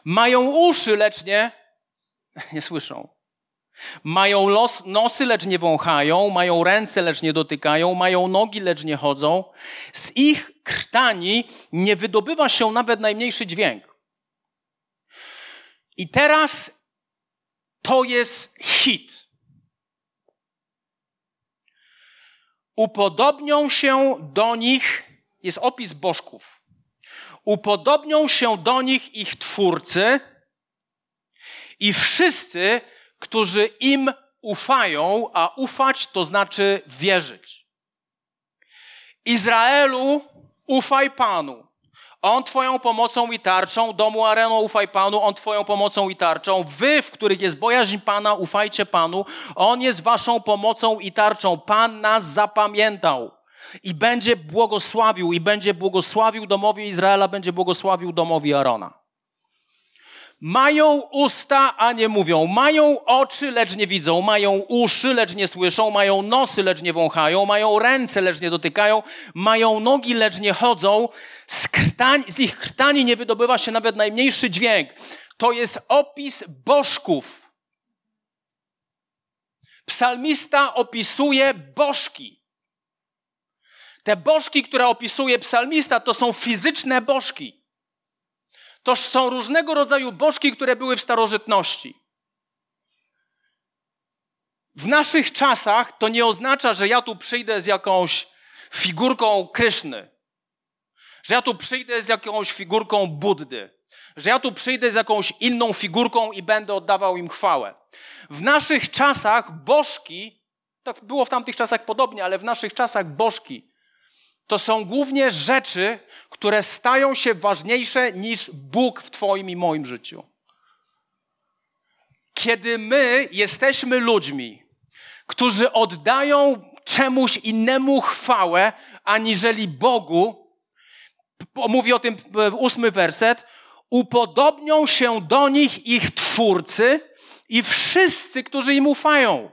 Speaker 2: Mają uszy, lecz nie, nie słyszą. Mają los, nosy, lecz nie wąchają, mają ręce, lecz nie dotykają, mają nogi, lecz nie chodzą. Z ich krtani nie wydobywa się nawet najmniejszy dźwięk. I teraz to jest hit. Upodobnią się do nich, jest opis bożków. Upodobnią się do nich ich twórcy i wszyscy, którzy im ufają, a ufać to znaczy wierzyć. Izraelu, ufaj Panu. On Twoją pomocą i tarczą, domu Areno ufaj Panu, On Twoją pomocą i tarczą. Wy, w których jest bojaźń Pana, ufajcie Panu. On jest Waszą pomocą i tarczą. Pan nas zapamiętał i będzie błogosławił, i będzie błogosławił domowi Izraela, będzie błogosławił domowi Arona. Mają usta, a nie mówią. Mają oczy, lecz nie widzą. Mają uszy, lecz nie słyszą. Mają nosy, lecz nie wąchają. Mają ręce, lecz nie dotykają. Mają nogi, lecz nie chodzą. Z, z ich krtani nie wydobywa się nawet najmniejszy dźwięk. To jest opis bożków. Psalmista opisuje bożki. Te bożki, które opisuje psalmista, to są fizyczne bożki. To są różnego rodzaju bożki, które były w starożytności. W naszych czasach to nie oznacza, że ja tu przyjdę z jakąś figurką Kryszny, że ja tu przyjdę z jakąś figurką Buddy, że ja tu przyjdę z jakąś inną figurką i będę oddawał im chwałę. W naszych czasach bożki, tak było w tamtych czasach podobnie, ale w naszych czasach bożki to są głównie rzeczy, które stają się ważniejsze niż Bóg w Twoim i moim życiu. Kiedy my jesteśmy ludźmi, którzy oddają czemuś innemu chwałę, aniżeli Bogu, mówi o tym ósmy werset, upodobnią się do nich ich twórcy i wszyscy, którzy im ufają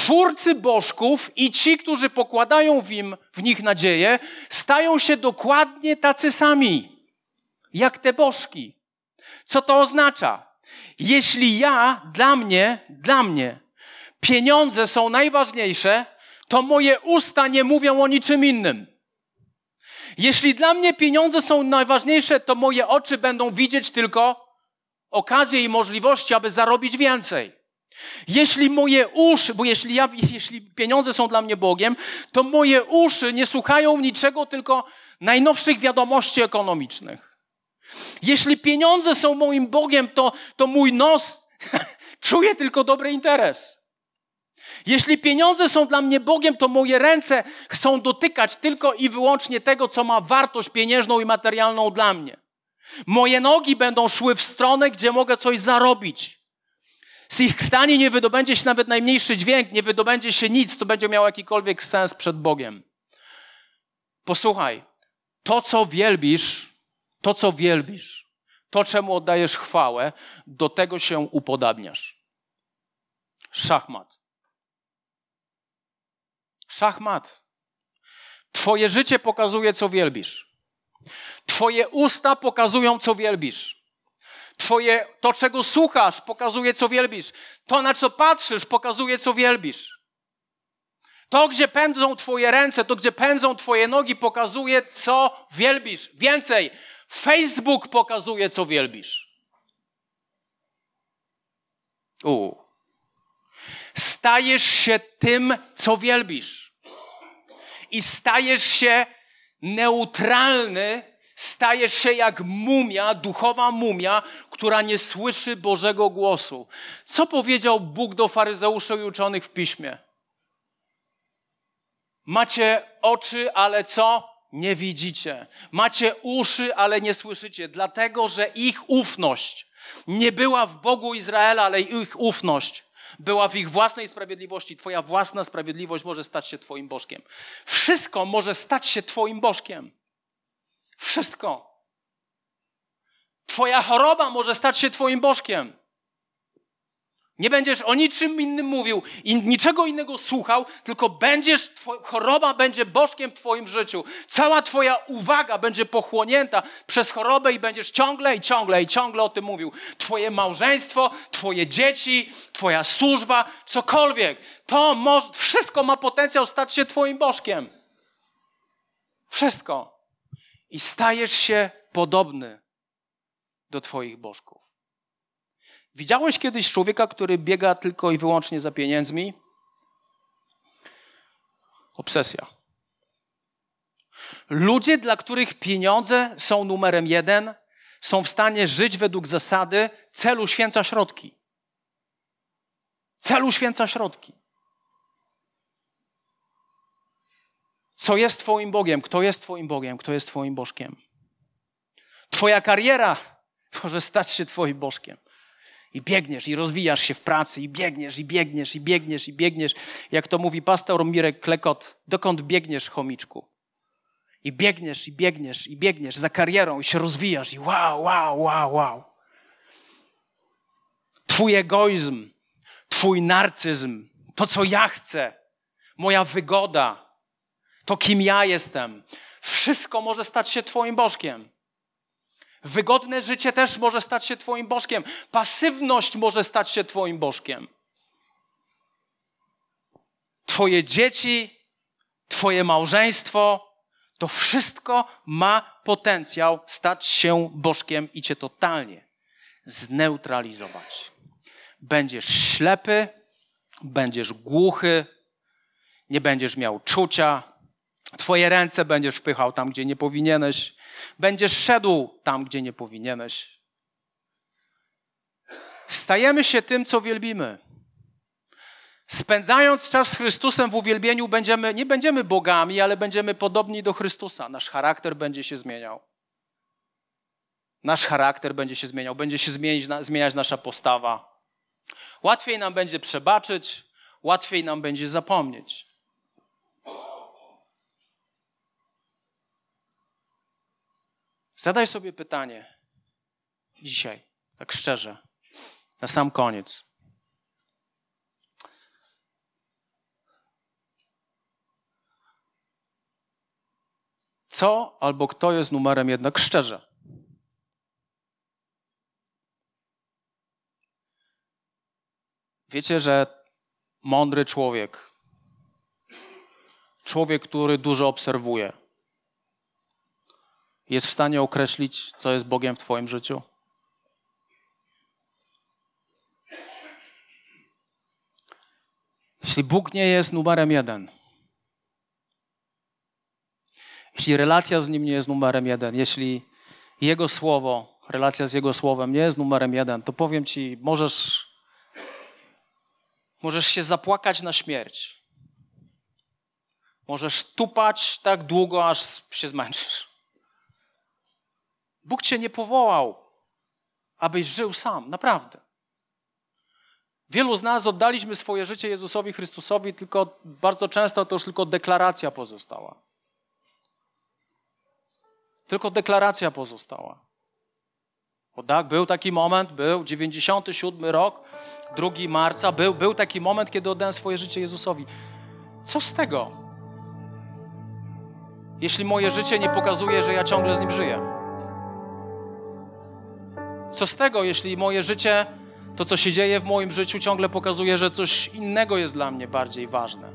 Speaker 2: twórcy bożków i ci, którzy pokładają w, im, w nich nadzieję, stają się dokładnie tacy sami, jak te bożki. Co to oznacza? Jeśli ja, dla mnie, dla mnie, pieniądze są najważniejsze, to moje usta nie mówią o niczym innym. Jeśli dla mnie pieniądze są najważniejsze, to moje oczy będą widzieć tylko okazje i możliwości, aby zarobić więcej. Jeśli moje uszy, bo jeśli, ja, jeśli pieniądze są dla mnie Bogiem, to moje uszy nie słuchają niczego, tylko najnowszych wiadomości ekonomicznych. Jeśli pieniądze są moim Bogiem, to, to mój nos czuje tylko dobry interes. Jeśli pieniądze są dla mnie Bogiem, to moje ręce chcą dotykać tylko i wyłącznie tego, co ma wartość pieniężną i materialną dla mnie. Moje nogi będą szły w stronę, gdzie mogę coś zarobić. Z ich krtani nie wydobędzie się nawet najmniejszy dźwięk, nie wydobędzie się nic, co będzie miało jakikolwiek sens przed Bogiem. Posłuchaj, to co wielbisz, to co wielbisz, to czemu oddajesz chwałę, do tego się upodabniasz. Szachmat. Szachmat. Twoje życie pokazuje, co wielbisz. Twoje usta pokazują, co wielbisz. Twoje, to, czego słuchasz, pokazuje, co wielbisz. To, na co patrzysz, pokazuje, co wielbisz. To, gdzie pędzą Twoje ręce, to, gdzie pędzą Twoje nogi, pokazuje, co wielbisz. Więcej, Facebook pokazuje, co wielbisz. U. Stajesz się tym, co wielbisz. I stajesz się neutralny, stajesz się jak mumia, duchowa mumia, która nie słyszy Bożego głosu. Co powiedział Bóg do faryzeuszy i uczonych w piśmie? Macie oczy, ale co? Nie widzicie. Macie uszy, ale nie słyszycie, dlatego że ich ufność nie była w Bogu Izraela, ale ich ufność była w ich własnej sprawiedliwości. Twoja własna sprawiedliwość może stać się Twoim bożkiem. Wszystko może stać się Twoim bożkiem. Wszystko. Twoja choroba może stać się Twoim bożkiem. Nie będziesz o niczym innym mówił i niczego innego słuchał, tylko będziesz, choroba będzie bożkiem w Twoim życiu. Cała Twoja uwaga będzie pochłonięta przez chorobę i będziesz ciągle i ciągle i ciągle o tym mówił. Twoje małżeństwo, Twoje dzieci, Twoja służba, cokolwiek. To może, wszystko ma potencjał stać się Twoim bożkiem. Wszystko. I stajesz się podobny do Twoich bożków. Widziałeś kiedyś człowieka, który biega tylko i wyłącznie za pieniędzmi? Obsesja. Ludzie, dla których pieniądze są numerem jeden, są w stanie żyć według zasady celu święca środki. Celu święca środki. Co jest Twoim Bogiem? Kto jest Twoim Bogiem? Kto jest Twoim Bożkiem? Twoja kariera może stać się Twoim Bożkiem. I biegniesz, i rozwijasz się w pracy, i biegniesz, i biegniesz, i biegniesz, i biegniesz. Jak to mówi pastor Mirek Klekot, dokąd biegniesz, chomiczku? I biegniesz, i biegniesz, i biegniesz za karierą, i się rozwijasz, i wow, wow, wow, wow. Twój egoizm, twój narcyzm, to co ja chcę, moja wygoda, to kim ja jestem, wszystko może stać się Twoim bożkiem. Wygodne życie też może stać się Twoim bożkiem. Pasywność może stać się Twoim bożkiem. Twoje dzieci, Twoje małżeństwo, to wszystko ma potencjał stać się bożkiem i Cię totalnie zneutralizować. Będziesz ślepy, będziesz głuchy, nie będziesz miał czucia, Twoje ręce będziesz wpychał tam, gdzie nie powinieneś. Będziesz szedł tam, gdzie nie powinieneś. Stajemy się tym, co wielbimy. Spędzając czas z Chrystusem w uwielbieniu, będziemy, nie będziemy bogami, ale będziemy podobni do Chrystusa. Nasz charakter będzie się zmieniał. Nasz charakter będzie się zmieniał, będzie się zmienić, zmieniać nasza postawa. Łatwiej nam będzie przebaczyć, łatwiej nam będzie zapomnieć. Zadaj sobie pytanie dzisiaj, tak szczerze, na sam koniec. Co albo kto jest numerem jednak szczerze? Wiecie, że mądry człowiek, człowiek, który dużo obserwuje, jest w stanie określić, co jest Bogiem w Twoim życiu? Jeśli Bóg nie jest numerem jeden, jeśli relacja z Nim nie jest numerem jeden, jeśli Jego słowo, relacja z Jego słowem nie jest numerem jeden, to powiem Ci, możesz, możesz się zapłakać na śmierć. Możesz tupać tak długo, aż się zmęczysz. Bóg cię nie powołał, abyś żył sam, naprawdę. Wielu z nas oddaliśmy swoje życie Jezusowi Chrystusowi, tylko bardzo często to już tylko deklaracja pozostała. Tylko deklaracja pozostała. Bo tak, był taki moment, był 97 rok, 2 marca, był, był taki moment, kiedy oddałem swoje życie Jezusowi. Co z tego? Jeśli moje życie nie pokazuje, że ja ciągle z Nim żyję. Co z tego, jeśli moje życie, to co się dzieje w moim życiu, ciągle pokazuje, że coś innego jest dla mnie bardziej ważne?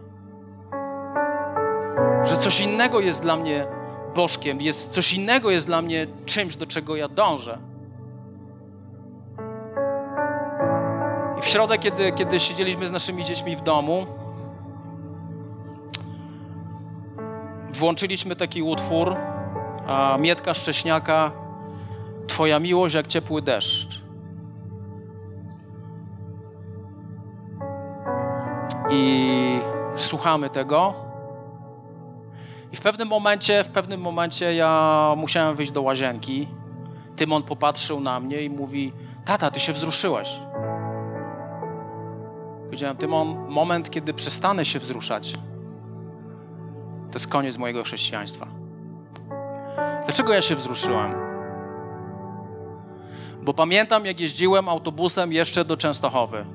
Speaker 2: Że coś innego jest dla mnie bożkiem, jest, coś innego jest dla mnie czymś, do czego ja dążę. I w środę, kiedy, kiedy siedzieliśmy z naszymi dziećmi w domu, włączyliśmy taki utwór a Mietka Szcześniaka Twoja miłość jak ciepły deszcz. I słuchamy tego. I w pewnym momencie, w pewnym momencie ja musiałem wyjść do łazienki. Tymon popatrzył na mnie i mówi: Tata, ty się wzruszyłeś. Powiedziałem: Tymon, moment, kiedy przestanę się wzruszać, to jest koniec mojego chrześcijaństwa. Dlaczego ja się wzruszyłem? Bo pamiętam, jak jeździłem autobusem jeszcze do Częstochowy.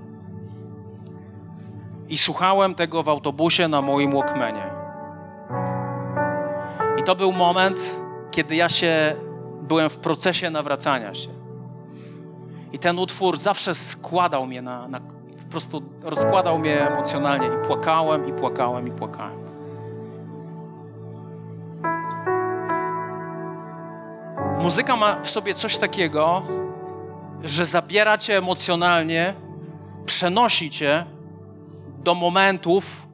Speaker 2: I słuchałem tego w autobusie na moim Walkmanie. I to był moment, kiedy ja się byłem w procesie nawracania się. I ten utwór zawsze składał mnie na, na po prostu rozkładał mnie emocjonalnie i płakałem, i płakałem, i płakałem. Muzyka ma w sobie coś takiego, że zabiera cię emocjonalnie, przenosi cię do momentów,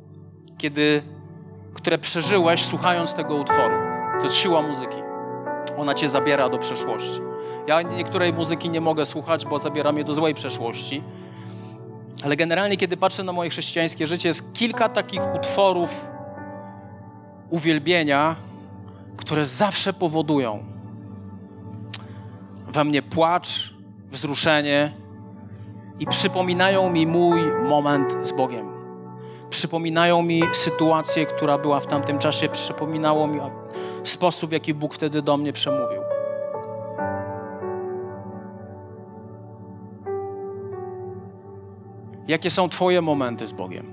Speaker 2: kiedy, które przeżyłeś słuchając tego utworu. To jest siła muzyki. Ona cię zabiera do przeszłości. Ja niektórej muzyki nie mogę słuchać, bo zabiera mnie do złej przeszłości. Ale generalnie, kiedy patrzę na moje chrześcijańskie życie, jest kilka takich utworów uwielbienia, które zawsze powodują, we mnie płacz, wzruszenie i przypominają mi mój moment z Bogiem. Przypominają mi sytuację, która była w tamtym czasie, przypominało mi sposób, w jaki Bóg wtedy do mnie przemówił. Jakie są Twoje momenty z Bogiem?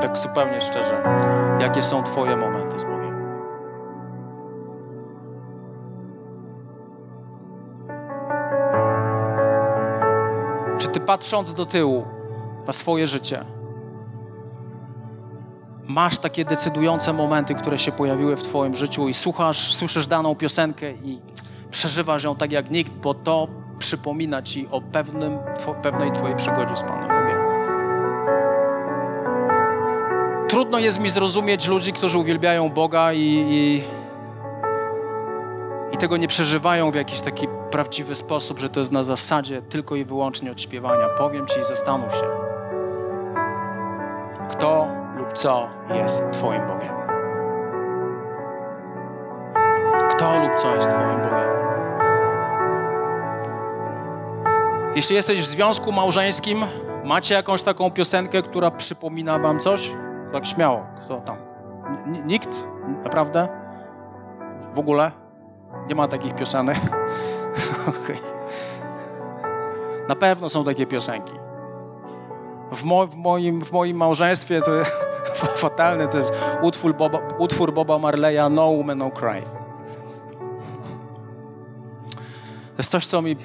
Speaker 2: Tak zupełnie szczerze, jakie są Twoje momenty z Bogiem? Ty patrząc do tyłu na swoje życie, masz takie decydujące momenty, które się pojawiły w Twoim życiu i słuchasz, słyszysz daną piosenkę i przeżywasz ją tak jak nikt, bo to przypomina Ci o pewnym, pewnej Twojej przygodzie z Panem Bogiem. Trudno jest mi zrozumieć ludzi, którzy uwielbiają Boga i, i, i tego nie przeżywają w jakiś taki prawdziwy sposób, że to jest na zasadzie tylko i wyłącznie odśpiewania. Powiem Ci, zastanów się. Kto lub co jest Twoim Bogiem? Kto lub co jest Twoim Bogiem? Jeśli jesteś w związku małżeńskim, macie jakąś taką piosenkę, która przypomina Wam coś? Tak śmiało. Kto tam? N nikt? Naprawdę? W ogóle? Nie ma takich piosenek. Okay. Na pewno są takie piosenki. W, mo, w, moim, w moim małżeństwie to fatalne to jest utwór Boba, utwór Boba Marleya No Woman No Cry. To jest coś, co mi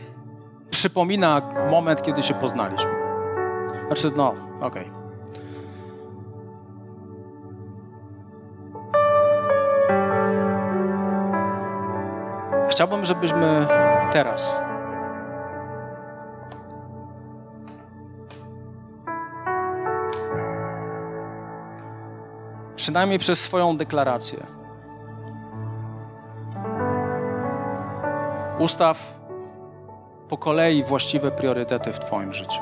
Speaker 2: przypomina moment, kiedy się poznaliśmy. Znaczy, no, okej. Okay. Chciałbym, żebyśmy teraz przynajmniej przez swoją deklarację ustaw po kolei właściwe priorytety w Twoim życiu.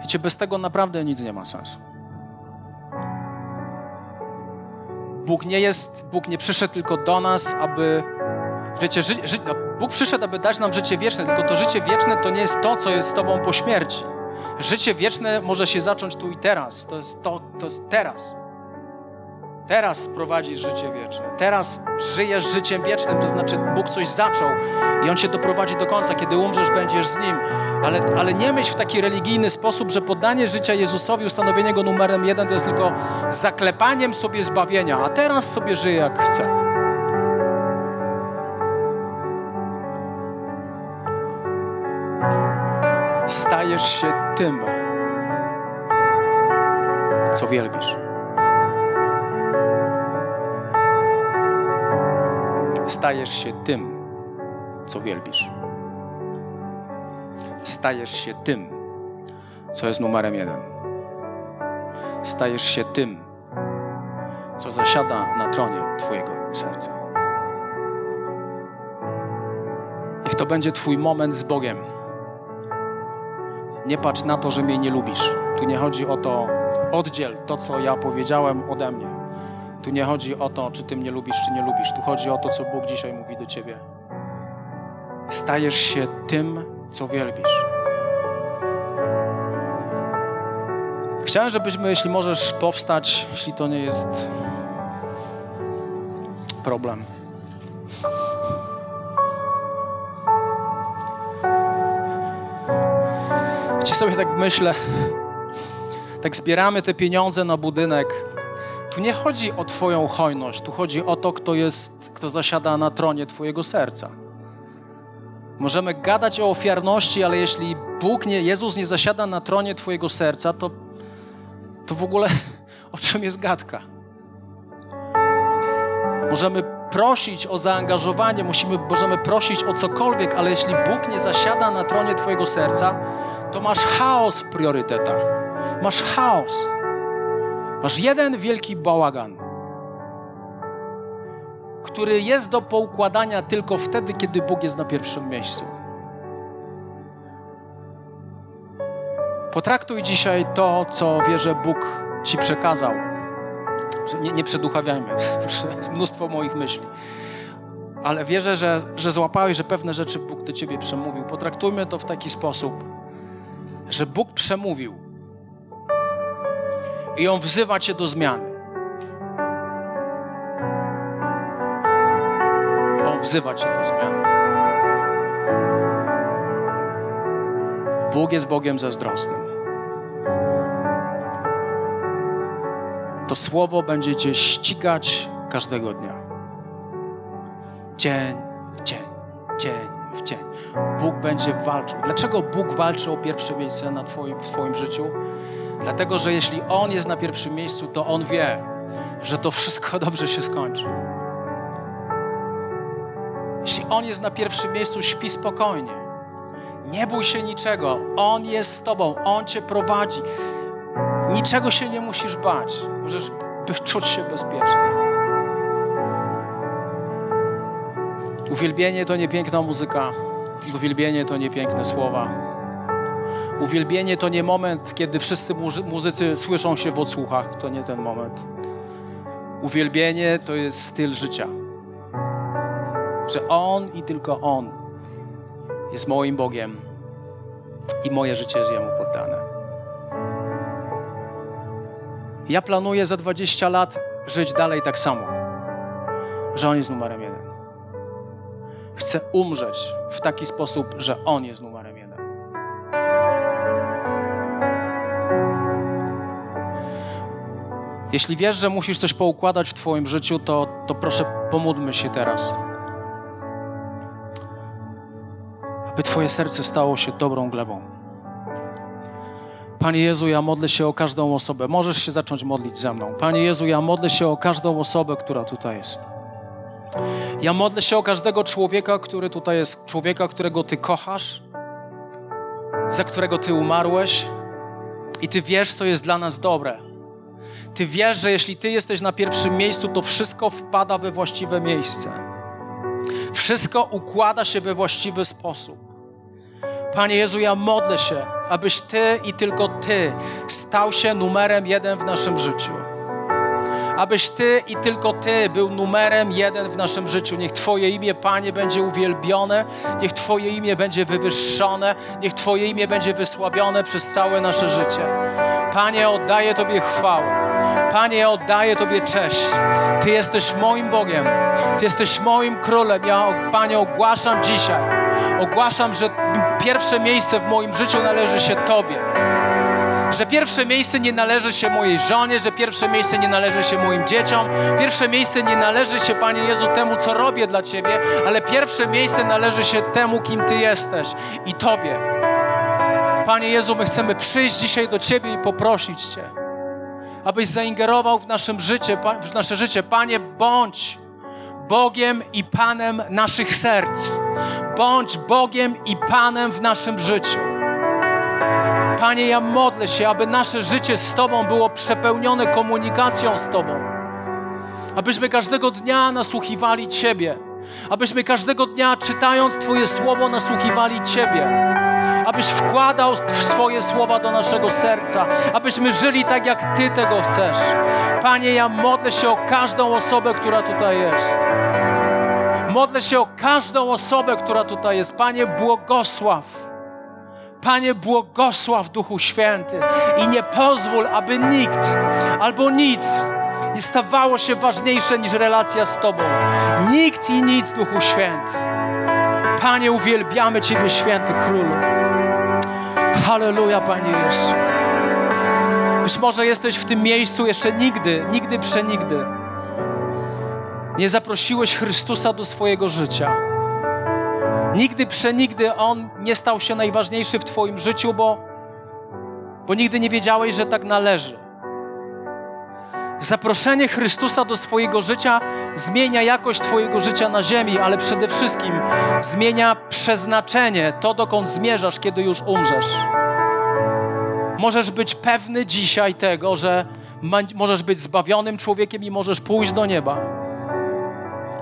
Speaker 2: Wiecie, bez tego naprawdę nic nie ma sensu. Bóg nie jest, Bóg nie przyszedł tylko do nas, aby, wiecie, ży, ży, no, Bóg przyszedł, aby dać nam życie wieczne, tylko to życie wieczne to nie jest to, co jest z Tobą po śmierci. Życie wieczne może się zacząć tu i teraz. To jest to, to jest teraz. Teraz prowadzisz życie wieczne. Teraz żyjesz życiem wiecznym, to znaczy Bóg coś zaczął i On cię doprowadzi do końca. Kiedy umrzesz, będziesz z Nim. Ale, ale nie myśl w taki religijny sposób, że poddanie życia Jezusowi, ustanowienie Go numerem jeden, to jest tylko zaklepaniem sobie zbawienia. A teraz sobie żyję jak chcę. Stajesz się tym, co wielbisz. Stajesz się tym, co wielbisz. Stajesz się tym, co jest numerem jeden. Stajesz się tym, co zasiada na tronie Twojego serca. Niech to będzie Twój moment z Bogiem. Nie patrz na to, że mnie nie lubisz. Tu nie chodzi o to, oddziel to, co ja powiedziałem ode mnie. Tu nie chodzi o to, czy Ty mnie lubisz, czy nie lubisz. Tu chodzi o to, co Bóg dzisiaj mówi do Ciebie. Stajesz się tym, co wielbisz. Chciałem, żebyśmy, jeśli możesz powstać, jeśli to nie jest problem. Wiecie sobie tak myślę, tak zbieramy te pieniądze na budynek. Tu nie chodzi o Twoją hojność, tu chodzi o to, kto jest, kto zasiada na tronie Twojego serca. Możemy gadać o ofiarności, ale jeśli Bóg nie, Jezus nie zasiada na tronie Twojego serca, to, to w ogóle o czym jest gadka? Możemy prosić o zaangażowanie, musimy, możemy prosić o cokolwiek, ale jeśli Bóg nie zasiada na tronie Twojego serca, to masz chaos w priorytetach. Masz chaos. Masz jeden wielki bałagan, który jest do poukładania tylko wtedy, kiedy Bóg jest na pierwszym miejscu. Potraktuj dzisiaj to, co wierzę Bóg Ci przekazał. Nie, nie przeduchawiajmy, jest mnóstwo moich myśli. Ale wierzę, że, że złapałeś, że pewne rzeczy Bóg do Ciebie przemówił. Potraktujmy to w taki sposób, że Bóg przemówił i On wzywa Cię do zmiany. On wzywa Cię do zmiany. Bóg jest Bogiem zazdrosnym. To słowo będzie Cię ścigać każdego dnia. Dzień w dzień, dzień w dzień. Bóg będzie walczył. Dlaczego Bóg walczy o pierwsze miejsce na twoim, w Twoim życiu? Dlatego, że jeśli On jest na pierwszym miejscu, to On wie, że to wszystko dobrze się skończy. Jeśli On jest na pierwszym miejscu, śpi spokojnie. Nie bój się niczego. On jest z Tobą, On Cię prowadzi. Niczego się nie musisz bać. Możesz czuć się bezpiecznie. Uwielbienie to nie piękna muzyka. Uwielbienie to nie piękne słowa. Uwielbienie to nie moment, kiedy wszyscy muzycy słyszą się w odsłuchach. To nie ten moment. Uwielbienie to jest styl życia. Że On i tylko On jest moim Bogiem i moje życie jest Jemu poddane. Ja planuję za 20 lat żyć dalej tak samo, że On jest numerem jeden. Chcę umrzeć w taki sposób, że On jest numerem jeden. Jeśli wiesz, że musisz coś poukładać w Twoim życiu, to, to proszę pomódlmy się teraz. Aby Twoje serce stało się dobrą glebą. Panie Jezu, ja modlę się o każdą osobę. Możesz się zacząć modlić ze mną. Panie Jezu, ja modlę się o każdą osobę, która tutaj jest. Ja modlę się o każdego człowieka, który tutaj jest, człowieka, którego Ty kochasz, za którego Ty umarłeś i Ty wiesz, co jest dla nas dobre. Ty wiesz, że jeśli Ty jesteś na pierwszym miejscu, to wszystko wpada we właściwe miejsce. Wszystko układa się we właściwy sposób. Panie Jezu, ja modlę się, abyś Ty i tylko Ty stał się numerem jeden w naszym życiu abyś Ty i tylko Ty był numerem jeden w naszym życiu. Niech Twoje imię, Panie, będzie uwielbione, niech Twoje imię będzie wywyższone, niech Twoje imię będzie wysławione przez całe nasze życie. Panie, oddaję Tobie chwałę. Panie, oddaję Tobie cześć. Ty jesteś moim Bogiem. Ty jesteś moim królem. Ja, Panie, ogłaszam dzisiaj. Ogłaszam, że pierwsze miejsce w moim życiu należy się Tobie że pierwsze miejsce nie należy się mojej żonie, że pierwsze miejsce nie należy się moim dzieciom, pierwsze miejsce nie należy się, Panie Jezu, temu, co robię dla Ciebie, ale pierwsze miejsce należy się temu, kim Ty jesteś i Tobie. Panie Jezu, my chcemy przyjść dzisiaj do Ciebie i poprosić Cię, abyś zaingerował w, naszym życie, w nasze życie. Panie, bądź Bogiem i Panem naszych serc. Bądź Bogiem i Panem w naszym życiu. Panie, ja modlę się, aby nasze życie z Tobą było przepełnione komunikacją z Tobą. Abyśmy każdego dnia nasłuchiwali Ciebie. Abyśmy każdego dnia, czytając Twoje słowo, nasłuchiwali Ciebie abyś wkładał swoje słowa do naszego serca, abyśmy żyli tak, jak Ty tego chcesz. Panie, ja modlę się o każdą osobę, która tutaj jest. Modlę się o każdą osobę, która tutaj jest. Panie, błogosław. Panie, błogosław Duchu Święty i nie pozwól, aby nikt albo nic nie stawało się ważniejsze niż relacja z Tobą. Nikt i nic, Duchu Święty. Panie, uwielbiamy Ciebie, Święty Królu. Halleluja, Panie Jezu. Być może jesteś w tym miejscu jeszcze nigdy, nigdy przenigdy. Nie zaprosiłeś Chrystusa do swojego życia. Nigdy przenigdy On nie stał się najważniejszy w Twoim życiu, bo, bo nigdy nie wiedziałeś, że tak należy. Zaproszenie Chrystusa do swojego życia zmienia jakość Twojego życia na ziemi, ale przede wszystkim zmienia przeznaczenie, to dokąd zmierzasz, kiedy już umrzesz. Możesz być pewny dzisiaj tego, że możesz być zbawionym człowiekiem i możesz pójść do nieba.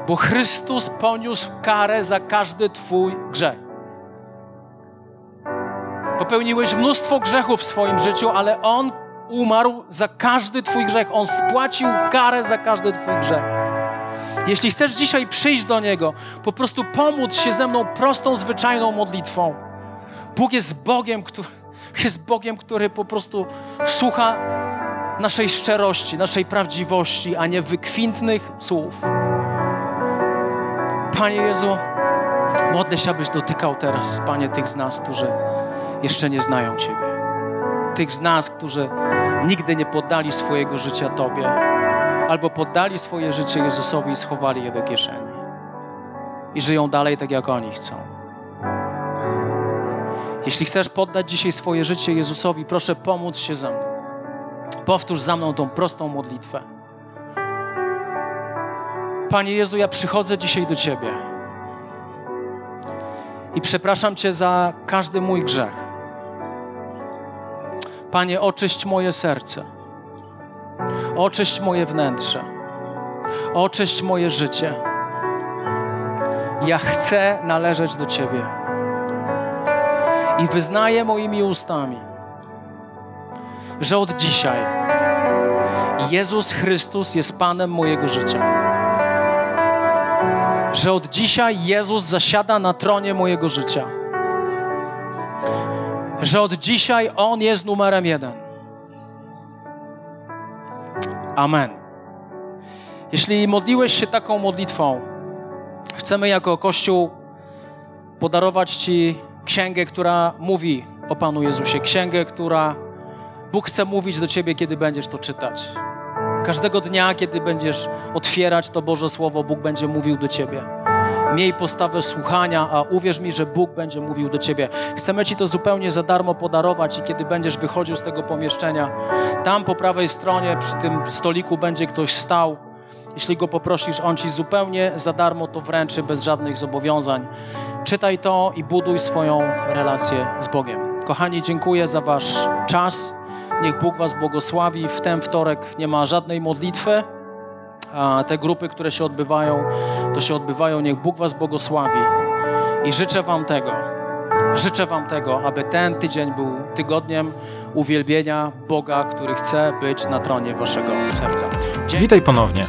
Speaker 2: Bo Chrystus poniósł karę za każdy Twój grzech. Popełniłeś mnóstwo grzechów w swoim życiu, ale On umarł za każdy Twój grzech. On spłacił karę za każdy Twój grzech. Jeśli chcesz dzisiaj przyjść do Niego, po prostu pomóc się ze mną prostą, zwyczajną modlitwą. Bóg jest Bogiem, który, jest Bogiem, który po prostu słucha naszej szczerości, naszej prawdziwości, a nie wykwintnych słów. Panie Jezu, modlę się, abyś dotykał teraz, Panie, tych z nas, którzy jeszcze nie znają Ciebie. Tych z nas, którzy nigdy nie poddali swojego życia Tobie, albo poddali swoje życie Jezusowi i schowali je do kieszeni. I żyją dalej tak, jak oni chcą. Jeśli chcesz poddać dzisiaj swoje życie Jezusowi, proszę pomóc się ze mną. Powtórz za mną tą prostą modlitwę. Panie Jezu, ja przychodzę dzisiaj do Ciebie i przepraszam Cię za każdy mój grzech. Panie, oczyść moje serce, oczyść moje wnętrze, oczyść moje życie. Ja chcę należeć do Ciebie i wyznaję moimi ustami, że od dzisiaj Jezus Chrystus jest Panem mojego życia. Że od dzisiaj Jezus zasiada na tronie mojego życia że od dzisiaj On jest numerem jeden. Amen. Jeśli modliłeś się taką modlitwą, chcemy jako Kościół podarować Ci księgę, która mówi o Panu Jezusie. Księgę, która Bóg chce mówić do Ciebie, kiedy będziesz to czytać. Każdego dnia, kiedy będziesz otwierać to Boże Słowo, Bóg będzie mówił do Ciebie. Miej postawę słuchania, a uwierz mi, że Bóg będzie mówił do ciebie. Chcemy ci to zupełnie za darmo podarować i kiedy będziesz wychodził z tego pomieszczenia, tam po prawej stronie przy tym stoliku będzie ktoś stał. Jeśli go poprosisz, on ci zupełnie za darmo to wręczy, bez żadnych zobowiązań. Czytaj to i buduj swoją relację z Bogiem. Kochani, dziękuję za Wasz czas. Niech Bóg Was błogosławi. W ten wtorek nie ma żadnej modlitwy a te grupy, które się odbywają, to się odbywają. Niech Bóg Was błogosławi. I życzę Wam tego, życzę Wam tego, aby ten tydzień był tygodniem uwielbienia Boga, który chce być na tronie Waszego serca.
Speaker 1: Dzień... Witaj ponownie.